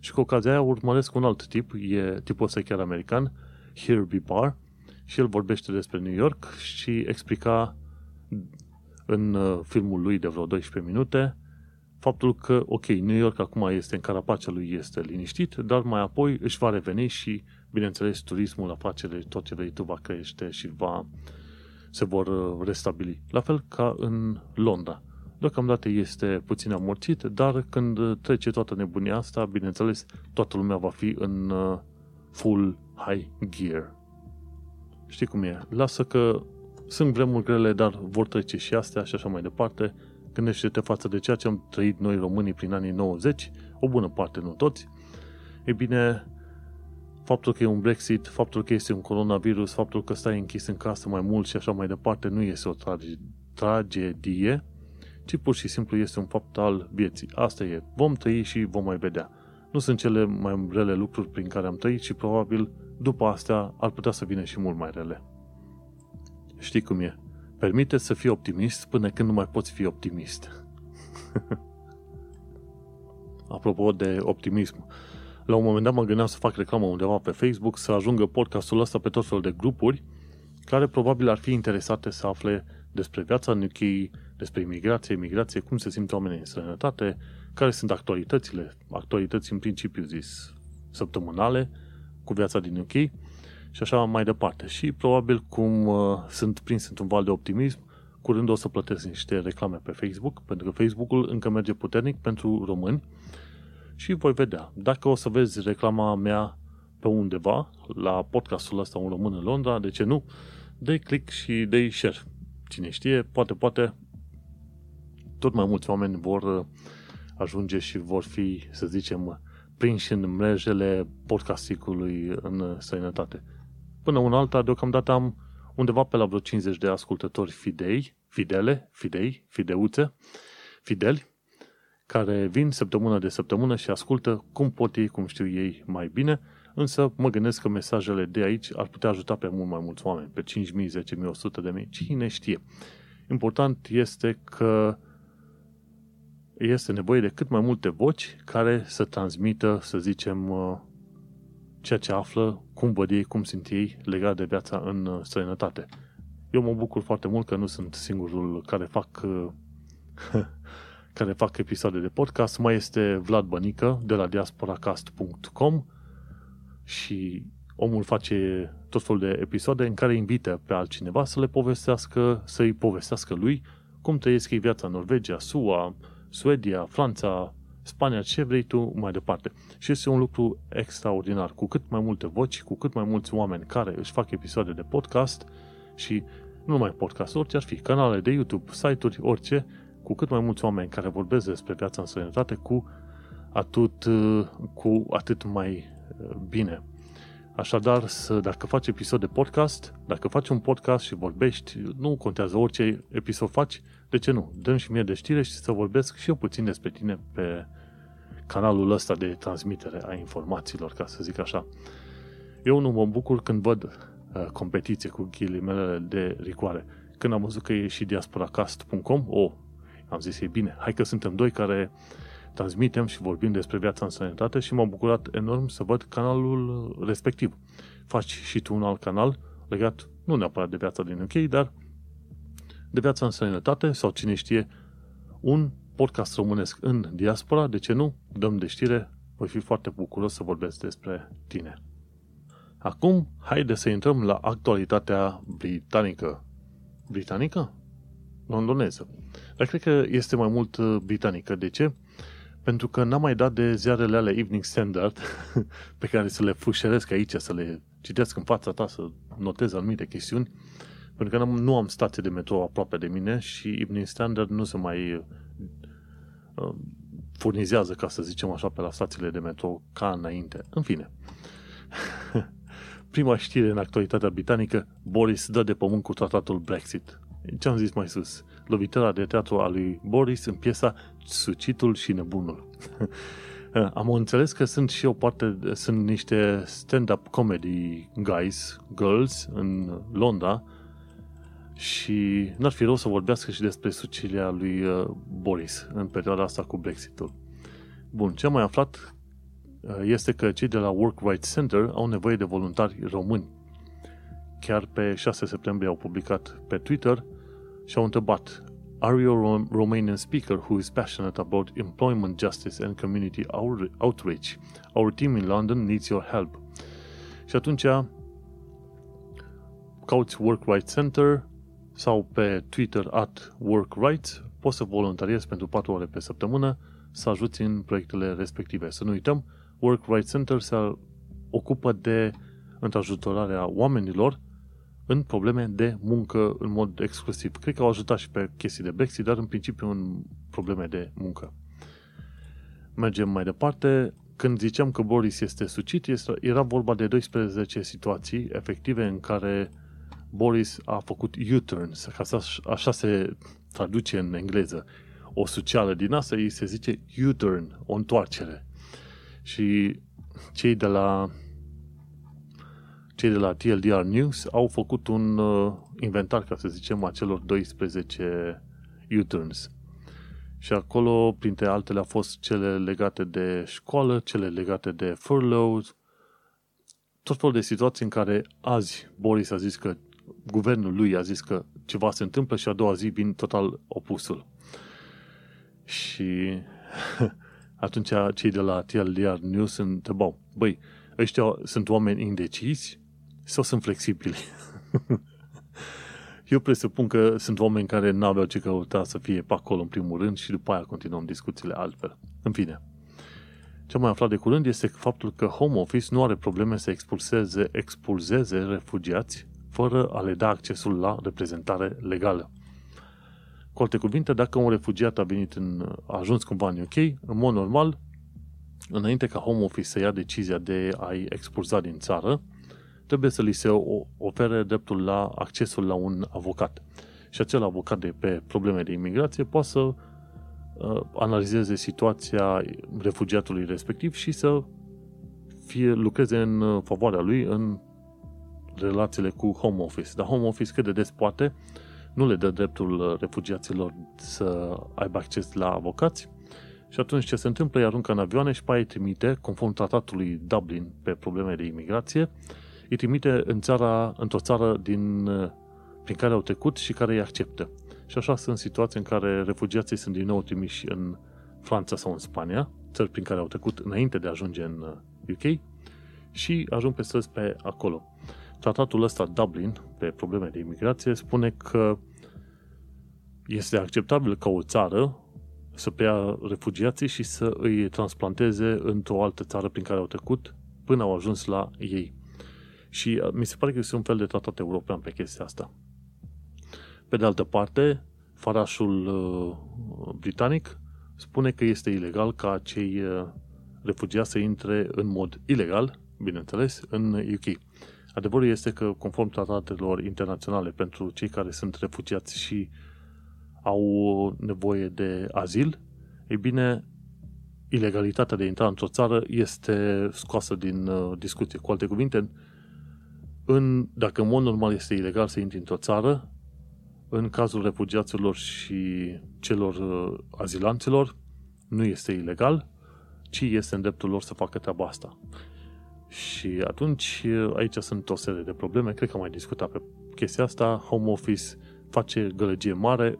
Și cu ocazia aia urmăresc un alt tip, e tipul ăsta chiar american, Herbie Parr, și el vorbește despre New York și explica în uh, filmul lui de vreo 12 minute faptul că, ok, New York acum este în carapacea lui, este liniștit, dar mai apoi își va reveni și, bineînțeles, turismul, afacerile, tot ce vrei tu va crește și va se vor uh, restabili. La fel ca în Londra. Deocamdată este puțin amorțit, dar când trece toată nebunia asta, bineînțeles, toată lumea va fi în uh, full high gear. Știi cum e? Lasă că sunt vremuri grele, dar vor trece și astea și așa mai departe. Gândește-te față de ceea ce am trăit noi românii prin anii 90, o bună parte, nu toți. E bine, faptul că e un Brexit, faptul că este un coronavirus, faptul că stai închis în casă mai mult și așa mai departe, nu este o trage- tragedie, ci pur și simplu este un fapt al vieții. Asta e. Vom trăi și vom mai vedea. Nu sunt cele mai rele lucruri prin care am trăit și probabil după astea ar putea să vină și mult mai rele. Știi cum e? Permite să fii optimist până când nu mai poți fi optimist. [LAUGHS] Apropo de optimism, la un moment dat mă gândeam să fac reclamă undeva pe Facebook, să ajungă podcastul ăsta pe tot felul de grupuri care probabil ar fi interesate să afle despre viața în UK, despre imigrație, imigrație, cum se simt oamenii în sănătate, care sunt actualitățile, actualități în principiu zis săptămânale cu viața din UK și așa mai departe. Și probabil cum uh, sunt prins într-un val de optimism, curând o să plătesc niște reclame pe Facebook, pentru că Facebook-ul încă merge puternic pentru români și voi vedea. Dacă o să vezi reclama mea pe undeva, la podcastul ăsta Un Român în Londra, de ce nu? dă click și dă share. Cine știe, poate, poate tot mai mulți oameni vor uh, ajunge și vor fi, să zicem, prinși în mrejele podcasticului în sănătate. Până una alta, deocamdată am undeva pe la vreo 50 de ascultători fidei, fidele, fidei, fideuțe, fideli, care vin săptămână de săptămână și ascultă cum pot ei, cum știu ei mai bine, însă mă gândesc că mesajele de aici ar putea ajuta pe mult mai mulți oameni, pe 5.000, 10.000, 100.000, cine știe. Important este că este nevoie de cât mai multe voci care să transmită, să zicem, uh, ceea ce află, cum văd ei, cum simt ei legat de viața în uh, străinătate. Eu mă bucur foarte mult că nu sunt singurul care fac uh, [LAUGHS] care fac episoade de podcast. Mai este Vlad Bănică de la diasporacast.com și omul face tot felul de episoade în care invită pe altcineva să le povestească, să-i povestească lui cum trăiesc ei viața în Norvegia, SUA, Suedia, Franța, Spania, ce vrei tu mai departe. Și este un lucru extraordinar. Cu cât mai multe voci, cu cât mai mulți oameni care își fac episoade de podcast și nu numai podcast, orice ar fi, canale de YouTube, site-uri, orice, cu cât mai mulți oameni care vorbesc despre viața în sănătate, cu atât, cu atât mai uh, bine. Așadar, să, dacă faci episod de podcast, dacă faci un podcast și vorbești, nu contează orice episod faci, de ce nu? Dăm și mie de știre și să vorbesc și eu puțin despre tine pe canalul ăsta de transmitere a informațiilor, ca să zic așa. Eu nu mă bucur când văd uh, competiție cu ghilimele de ricoare. Când am văzut că e și diasporacast.com, oh, am zis, e bine, hai că suntem doi care transmitem și vorbim despre viața în sănătate și m-am bucurat enorm să văd canalul respectiv. Faci și tu un alt canal legat nu neapărat de viața din UK, dar de viața în sănătate sau cine știe un podcast românesc în diaspora, de ce nu? Dăm de știre, voi fi foarte bucuros să vorbesc despre tine. Acum, haide să intrăm la actualitatea britanică. Britanică? Londoneză. Dar cred că este mai mult uh, britanică. De ce? Pentru că n-am mai dat de ziarele ale Evening Standard [LAUGHS] pe care să le fușeresc aici, să le citesc în fața ta, să notez anumite chestiuni, pentru că nu am stație de metrou aproape de mine și Evening Standard nu se mai uh, furnizează, ca să zicem așa, pe la stațiile de metrou ca înainte. În fine. [LAUGHS] Prima știre în actualitatea britanică, Boris dă de pământ cu tratatul Brexit. Ce am zis mai sus? Lovitura de teatru a lui Boris în piesa Sucitul și Nebunul. [LAUGHS] Am înțeles că sunt și o parte, sunt niște stand-up comedy guys, girls în Londra și n-ar fi rău să vorbească și despre sucilia lui uh, Boris în perioada asta cu Brexitul. Bun, ce am mai aflat uh, este că cei de la Work Rights Center au nevoie de voluntari români. Chiar pe 6 septembrie au publicat pe Twitter și au întrebat Are you a Romanian speaker who is passionate about employment justice and community outreach? Our team in London needs your help. Și atunci cauți Work Rights Center sau pe Twitter at workrights, poți să voluntariezi pentru 4 ore pe săptămână să ajuți în proiectele respective. Să nu uităm, Work Right Center se ocupă de întrajutorarea oamenilor în probleme de muncă în mod exclusiv. Cred că au ajutat și pe chestii de Brexit, dar în principiu în probleme de muncă. Mergem mai departe. Când ziceam că Boris este sucit, era vorba de 12 situații efective în care Boris a făcut U-turns, ca să așa se traduce în engleză. O suceală din asta îi se zice U-turn, o întoarcere. Și cei de la cei de la TLDR News au făcut un uh, inventar, ca să zicem, a celor 12 U-turns. Și acolo, printre altele, au fost cele legate de școală, cele legate de furloughs, tot felul de situații în care azi Boris a zis că guvernul lui a zis că ceva se întâmplă și a doua zi vin total opusul. Și [LAUGHS] atunci cei de la TLDR News întrebau, băi, ăștia sunt oameni indecizi sau sunt flexibili? [LAUGHS] Eu presupun că sunt oameni care nu aveau ce căuta să fie pe acolo în primul rând și după aia continuăm discuțiile altfel. În fine, ce am mai aflat de curând este faptul că Home Office nu are probleme să expulseze, expulzeze refugiați fără a le da accesul la reprezentare legală. Cu alte cuvinte, dacă un refugiat a venit în, a ajuns cumva în UK, în mod normal, înainte ca Home Office să ia decizia de a-i expulza din țară, trebuie să li se ofere dreptul la accesul la un avocat. Și acel avocat de pe probleme de imigrație poate să uh, analizeze situația refugiatului respectiv și să fie lucreze în favoarea lui în relațiile cu Home Office. Dar Home Office cât de des poate nu le dă dreptul uh, refugiaților să aibă acces la avocați și atunci ce se întâmplă? Îi aruncă în avioane și pe aia îi trimite, conform tratatului Dublin pe probleme de imigrație, îi trimite în țara, într-o țară din, uh, prin care au trecut și care îi acceptă. Și așa sunt situații în care refugiații sunt din nou trimiși în Franța sau în Spania, țări prin care au trecut înainte de a ajunge în UK uh, și ajung pe străzi pe acolo. Tratatul ăsta Dublin, pe probleme de imigrație, spune că este acceptabil ca o țară să preia refugiații și să îi transplanteze într-o altă țară prin care au trecut până au ajuns la ei. Și uh, mi se pare că este un fel de tratat european pe chestia asta. Pe de altă parte, farașul uh, britanic spune că este ilegal ca cei uh, refugiați să intre în mod ilegal, bineînțeles, în UK. Adevărul este că, conform tratatelor internaționale pentru cei care sunt refugiați și au nevoie de azil, ei bine, ilegalitatea de a intra într-o țară este scoasă din uh, discuție. Cu alte cuvinte, în, dacă în mod normal este ilegal să intri într-o țară, în cazul refugiaților și celor uh, azilanților, nu este ilegal, ci este în dreptul lor să facă treaba asta. Și atunci aici sunt o serie de probleme, cred că am mai discutat pe chestia asta, home office face gălăgie mare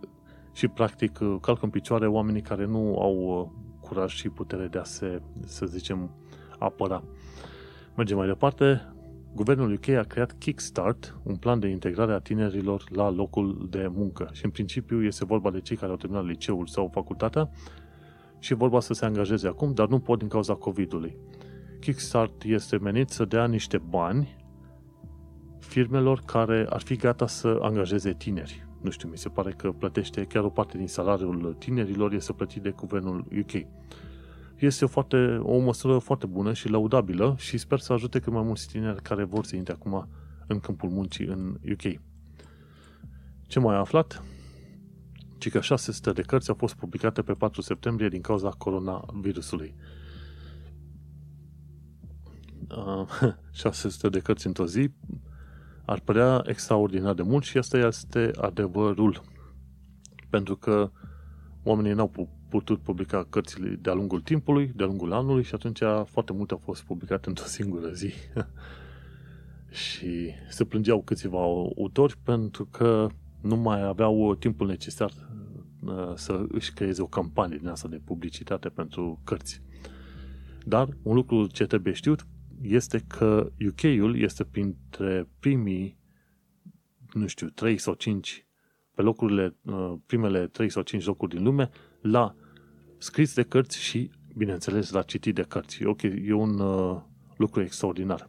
și practic calcă în picioare oamenii care nu au uh, curaj și putere de a se, să zicem, apăra. Mergem mai departe. Guvernul UK a creat Kickstart, un plan de integrare a tinerilor la locul de muncă. Și în principiu este vorba de cei care au terminat liceul sau facultatea și vorba să se angajeze acum, dar nu pot din cauza COVID-ului. Kickstart este menit să dea niște bani firmelor care ar fi gata să angajeze tineri. Nu știu, mi se pare că plătește chiar o parte din salariul tinerilor este plătit de guvernul UK. Este o, foarte, o măsură foarte bună și laudabilă și sper să ajute cât mai mulți tineri care vor să intre acum în câmpul muncii în UK. Ce mai am aflat? Ci că 600 de cărți au fost publicate pe 4 septembrie din cauza coronavirusului. [LAUGHS] 600 de cărți într-o zi ar părea extraordinar de mult și asta este adevărul. Pentru că oamenii n-au putut publica cărțile de-a lungul timpului, de-a lungul anului și atunci foarte multe au fost publicate într-o singură zi. [LAUGHS] și se plângeau câțiva autori pentru că nu mai aveau timpul necesar uh, să își creeze o campanie din asta de publicitate pentru cărți. Dar un lucru ce trebuie știut este că UK-ul este printre primii, nu știu, 3 sau 5 pe locurile, uh, primele 3 sau 5 locuri din lume, la scris de cărți și, bineînțeles, la citit de cărți. Ok, e un uh, lucru extraordinar.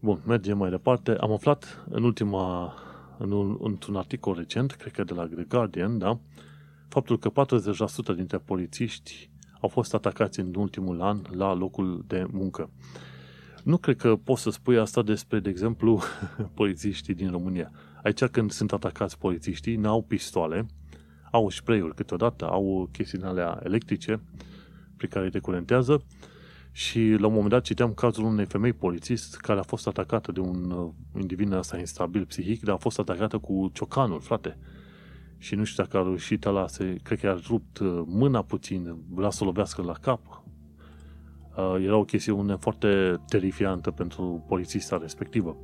Bun, mergem mai departe. Am aflat în ultima, în un, într-un articol recent, cred că de la The Guardian, da, faptul că 40% dintre polițiști au fost atacați în ultimul an la locul de muncă. Nu cred că poți să spui asta despre, de exemplu, [LAUGHS] polițiștii din România. Aici când sunt atacați polițiștii, n-au pistoale, au spray-uri câteodată, au chestiile alea electrice prin care te curentează și la un moment dat citeam cazul unei femei polițist care a fost atacată de un uh, individ ăsta instabil psihic, dar a fost atacată cu ciocanul, frate. Și nu știu dacă a reușit la se, cred că a rupt uh, mâna puțin, vrea să o lovească la cap. Uh, era o chestiune foarte terifiantă pentru polițista respectivă.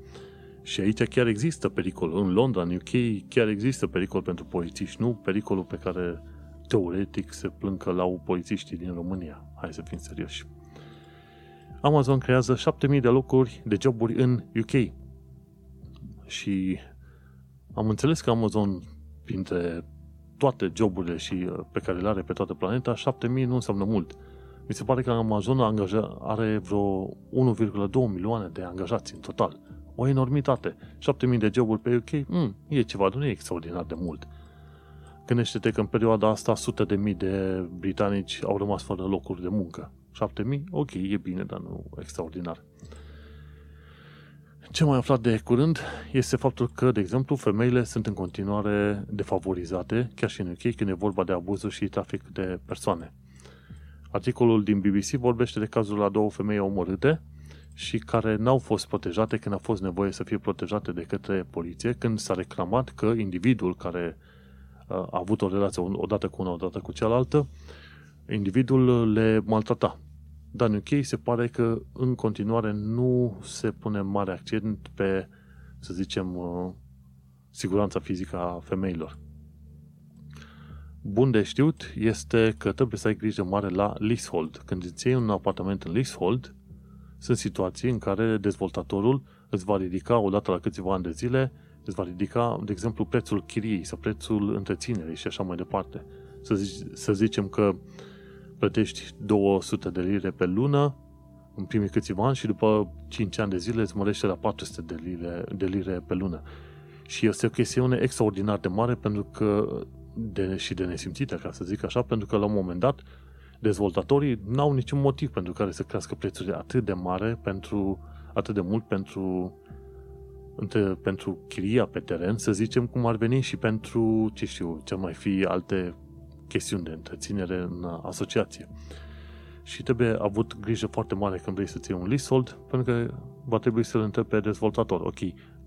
Și aici chiar există pericol. În Londra, în UK, chiar există pericol pentru polițiști, nu pericolul pe care teoretic se plâncă la polițiștii din România. Hai să fim serioși. Amazon creează 7000 de locuri de joburi în UK. Și am înțeles că Amazon, printre toate joburile și uh, pe care le are pe toată planeta, 7000 nu înseamnă mult. Mi se pare că Amazon angaja, are vreo 1,2 milioane de angajați în total. O enormitate. 7000 de joburi pe UK, mm, e ceva, nu e extraordinar de mult. Gândește-te că în perioada asta sute de mii de britanici au rămas fără locuri de muncă. 7000, ok, e bine, dar nu extraordinar. Ce mai aflat de curând este faptul că, de exemplu, femeile sunt în continuare defavorizate, chiar și în UK, când e vorba de abuzul și trafic de persoane. Articolul din BBC vorbește de cazul la două femei omorâte și care n-au fost protejate când a fost nevoie să fie protejate de către poliție, când s-a reclamat că individul care uh, a avut o relație odată cu una, odată cu cealaltă, individul le maltrata. Dar în UK se pare că în continuare nu se pune mare accent pe, să zicem, uh, siguranța fizică a femeilor. Bun de știut este că trebuie să ai grijă mare la leasehold. Când îți iei un apartament în leasehold, sunt situații în care dezvoltatorul îți va ridica odată la câțiva ani de zile, îți va ridica, de exemplu, prețul chiriei sau prețul întreținerii și așa mai departe. Să, zic, să zicem că plătești 200 de lire pe lună în primii câțiva ani și după 5 ani de zile îți mărește la 400 de lire, de lire pe lună. Și este o chestiune extraordinar de mare pentru că de, și de nesimțită, ca să zic așa, pentru că la un moment dat dezvoltatorii n-au niciun motiv pentru care să crească prețurile atât de mare pentru atât de mult pentru pentru chiria pe teren, să zicem cum ar veni și pentru, ce știu, ce mai fi alte chestiuni de întreținere în asociație. Și trebuie avut grijă foarte mare când vrei să-ți iei un leasehold, pentru că va trebui să-l întrebi pe dezvoltator. Ok,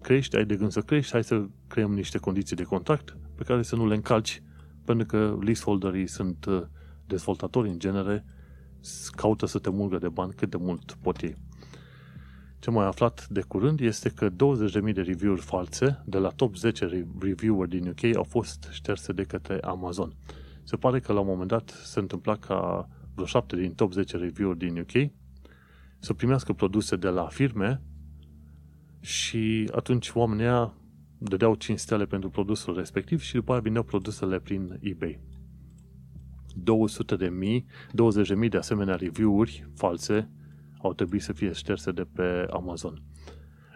crești, ai de gând să crești, hai să creăm niște condiții de contract pe care să nu le încalci, pentru că leaseholderii sunt uh, dezvoltatori în genere, caută să te mulgă de bani cât de mult pot ei. Ce mai aflat de curând este că 20.000 de review-uri false de la top 10 reviewer din UK au fost șterse de către Amazon. Se pare că la un moment dat se întâmpla ca vreo 7 din top 10 review-uri din UK să primească produse de la firme și atunci oamenii dădeau 5 stele pentru produsul respectiv și după aia vindeau produsele prin eBay. 200 de mii, 20 de mii de asemenea review-uri false au trebuit să fie șterse de pe Amazon.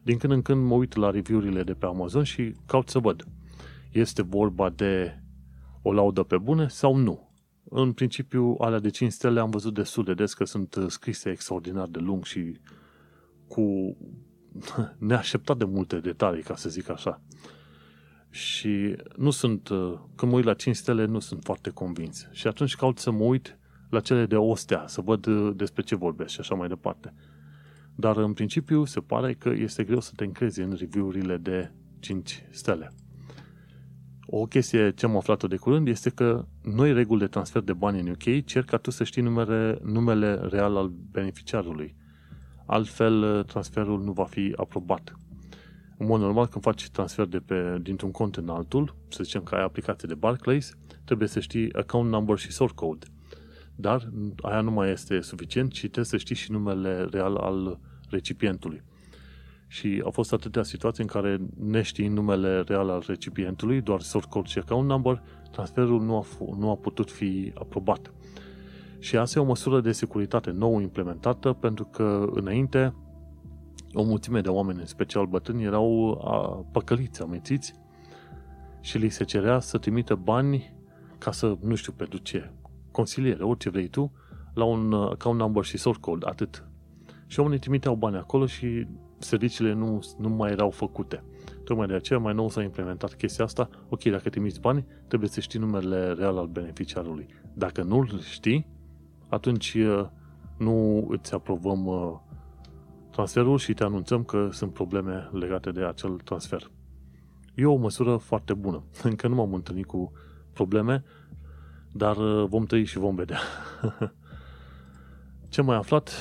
Din când în când mă uit la review-urile de pe Amazon și caut să văd. Este vorba de o laudă pe bune sau nu? În principiu, alea de 5 stele am văzut destul de des că sunt scrise extraordinar de lung și cu [LAUGHS] neașteptat de multe detalii, ca să zic așa. Și nu sunt, când mă uit la 5 stele, nu sunt foarte convins. Și atunci caut să mă uit la cele de o stea, să văd despre ce vorbesc și așa mai departe. Dar în principiu se pare că este greu să te încrezi în review-urile de 5 stele. O chestie ce am aflat de curând este că noi reguli de transfer de bani în UK cer ca tu să știi numere, numele real al beneficiarului. Altfel, transferul nu va fi aprobat. În mod normal, când faci transfer de pe, dintr-un cont în altul, să zicem că ai aplicație de Barclays, trebuie să știi account number și sort code. Dar aia nu mai este suficient, ci trebuie să știi și numele real al recipientului. Și au fost atâtea situații în care, neștiind numele real al recipientului, doar source code și account number, transferul nu a, f- nu a putut fi aprobat. Și asta e o măsură de securitate nouă implementată, pentru că înainte o mulțime de oameni, în special bătrâni, erau păcăliți, amețiți și li se cerea să trimită bani ca să, nu știu pentru ce, consiliere, orice vrei tu, la un account number și source code, atât. Și oamenii trimiteau bani acolo și serviciile nu, nu mai erau făcute. Tocmai de aceea mai nou s-a implementat chestia asta. Ok, dacă trimiți bani, trebuie să știi numele real al beneficiarului. Dacă nu-l știi, atunci uh, nu îți aprobăm uh, transferul și te anunțăm că sunt probleme legate de acel transfer. E o măsură foarte bună. [LAUGHS] Încă nu m-am întâlnit cu probleme, dar uh, vom trăi și vom vedea. [LAUGHS] Ce mai aflat?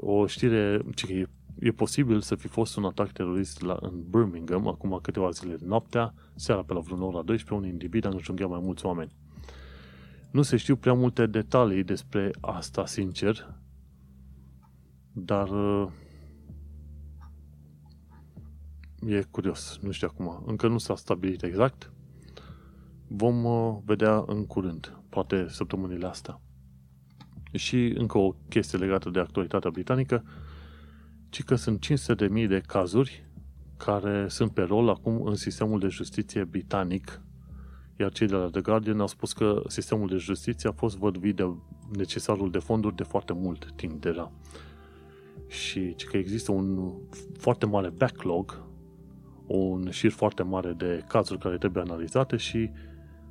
O știre, ce e, e posibil să fi fost un atac terorist la, în Birmingham, acum câteva zile noaptea, seara pe la vreun ora 12, un individ a înjunghiat mai mulți oameni. Nu se știu prea multe detalii despre asta, sincer, dar uh, e curios, nu știu acum. Încă nu s-a stabilit exact. Vom uh, vedea în curând, poate săptămânile astea. Și încă o chestie legată de actualitatea britanică, ci că sunt 500.000 de cazuri care sunt pe rol acum în sistemul de justiție britanic, iar cei de la The Guardian au spus că sistemul de justiție a fost văduvit de necesarul de fonduri de foarte mult timp deja. Și că există un foarte mare backlog, un șir foarte mare de cazuri care trebuie analizate și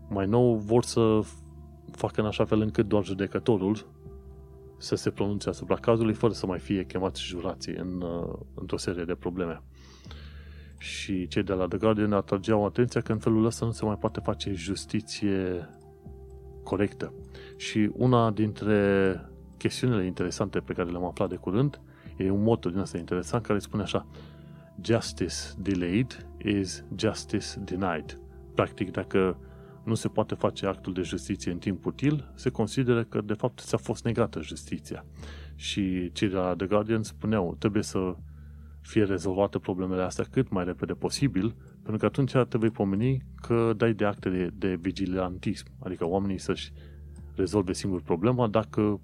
mai nou vor să facă în așa fel încât doar judecătorul să se pronunțe asupra cazului fără să mai fie chemați jurații în, uh, într-o serie de probleme. Și cei de la The Guardian atrageau atenția că în felul ăsta nu se mai poate face justiție corectă. Și una dintre chestiunile interesante pe care le-am aflat de curând e un moto din asta interesant care spune așa Justice delayed is justice denied. Practic, dacă nu se poate face actul de justiție în timp util, se consideră că de fapt ți-a fost negată justiția. Și cei de la The Guardian spuneau, trebuie să fie rezolvate problemele astea cât mai repede posibil, pentru că atunci te vei pomeni că dai de acte de, de vigilantism, adică oamenii să-și rezolve singur problema dacă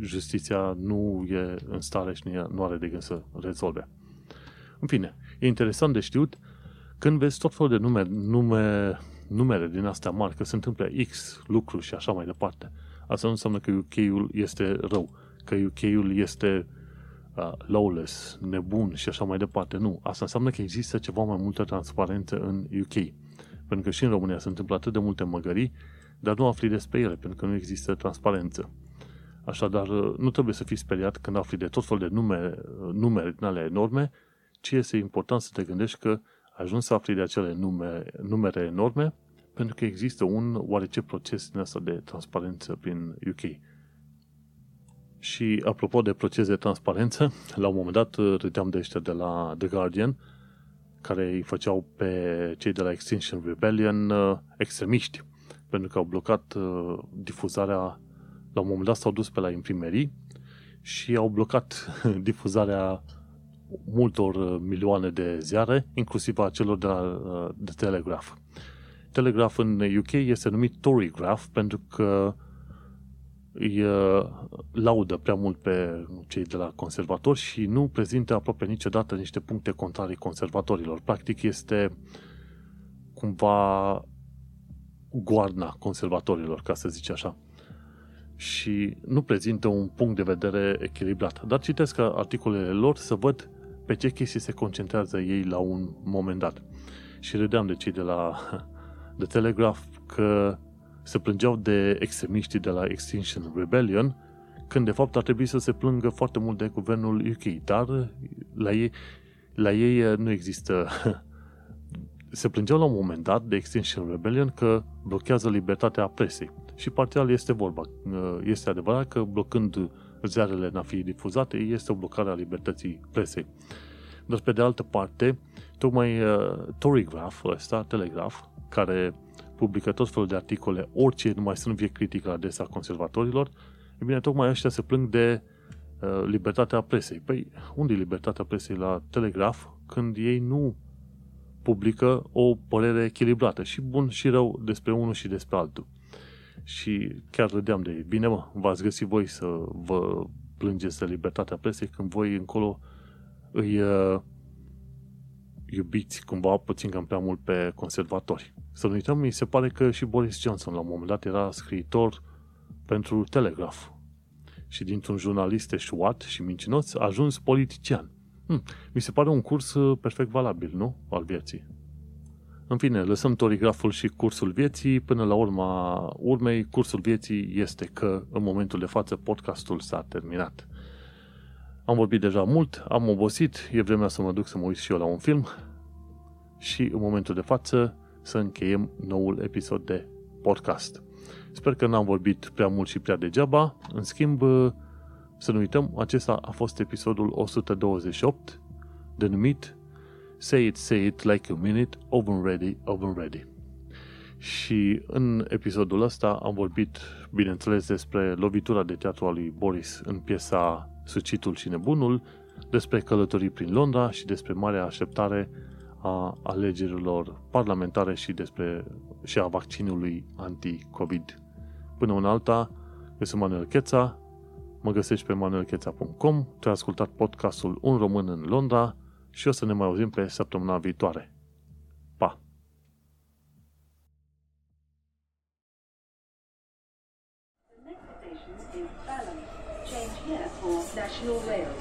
justiția nu e în stare și nu are de gând să rezolve. În fine, e interesant de știut când vezi tot felul de nume, nume numere din astea mari, că se întâmplă X lucruri și așa mai departe. Asta nu înseamnă că UK-ul este rău, că UK-ul este uh, lawless, nebun și așa mai departe. Nu. Asta înseamnă că există ceva mai multă transparență în UK. Pentru că și în România se întâmplă atât de multe măgării, dar nu afli despre ele, pentru că nu există transparență. Așadar, nu trebuie să fii speriat când afli de tot fel de numere, numere din ale enorme, ci este important să te gândești că ajuns să afli de acele numere, numere enorme, pentru că există un oarece proces din asta de transparență prin UK. Și apropo de proces de transparență, [LAUGHS] la un moment dat râdeam de ăștia de la The Guardian, care îi făceau pe cei de la Extinction Rebellion uh, extremiști, pentru că au blocat uh, difuzarea, la un moment dat s-au dus pe la imprimerii și au blocat [LAUGHS] difuzarea multor uh, milioane de ziare, inclusiv a celor de, la, uh, de Telegraph. Telegraph în UK este numit Torygraph pentru că îi uh, laudă prea mult pe cei de la conservatori și nu prezintă aproape niciodată niște puncte contrarii conservatorilor. Practic este cumva goarna conservatorilor, ca să zice așa. Și nu prezintă un punct de vedere echilibrat. Dar citesc articolele lor să văd pe ce chestii se concentrează ei la un moment dat. Și râdeam de cei de la [LAUGHS] The Telegraph că se plângeau de extremiștii de la Extinction Rebellion, când de fapt ar trebui să se plângă foarte mult de guvernul UK, dar la ei, la ei nu există... [LAUGHS] se plângeau la un moment dat de Extinction Rebellion că blochează libertatea presei. Și parțial este vorba. Este adevărat că blocând ziarele n-a fi difuzate, este o blocare a libertății presei. Dar pe de altă parte, tocmai uh, Torygraph, ăsta, Telegraph, care publică tot felul de articole, orice numai să nu fie critică adesea conservatorilor, e bine, tocmai ăștia se plâng de uh, libertatea presei. Păi, unde e libertatea presei la Telegraph? când ei nu publică o părere echilibrată și bun și rău despre unul și despre altul. Și chiar râdeam de ei. Bine, mă, v-ați găsit voi să vă plângeți de libertatea presei când voi încolo îi uh, iubiți cumva puțin cam prea mult pe conservatori. Să nu uităm, mi se pare că și Boris Johnson la un moment dat era scriitor pentru Telegraph. Și dintr-un jurnalist eșuat și mincinos a ajuns politician. Hm, mi se pare un curs uh, perfect valabil, nu? Al vieții. În fine, lăsăm torigraful și cursul vieții. Până la urma urmei, cursul vieții este că în momentul de față podcastul s-a terminat. Am vorbit deja mult, am obosit, e vremea să mă duc să mă uit și eu la un film și în momentul de față să încheiem noul episod de podcast. Sper că n-am vorbit prea mult și prea degeaba. În schimb, să nu uităm, acesta a fost episodul 128, denumit Say it, say it like you mean it, oven ready, oven ready. Și în episodul ăsta am vorbit, bineînțeles, despre lovitura de teatru a lui Boris în piesa Sucitul și Nebunul, despre călătorii prin Londra și despre marea așteptare a alegerilor parlamentare și, despre, și a vaccinului anti-COVID. Până în alta, eu sunt Manuel Cheța, mă găsești pe manuelcheța.com, tu ai ascultat podcastul Un Român în Londra și o să ne mai auzim pe săptămâna viitoare. Pa! The next station is Balham. Change here for National Rail Services.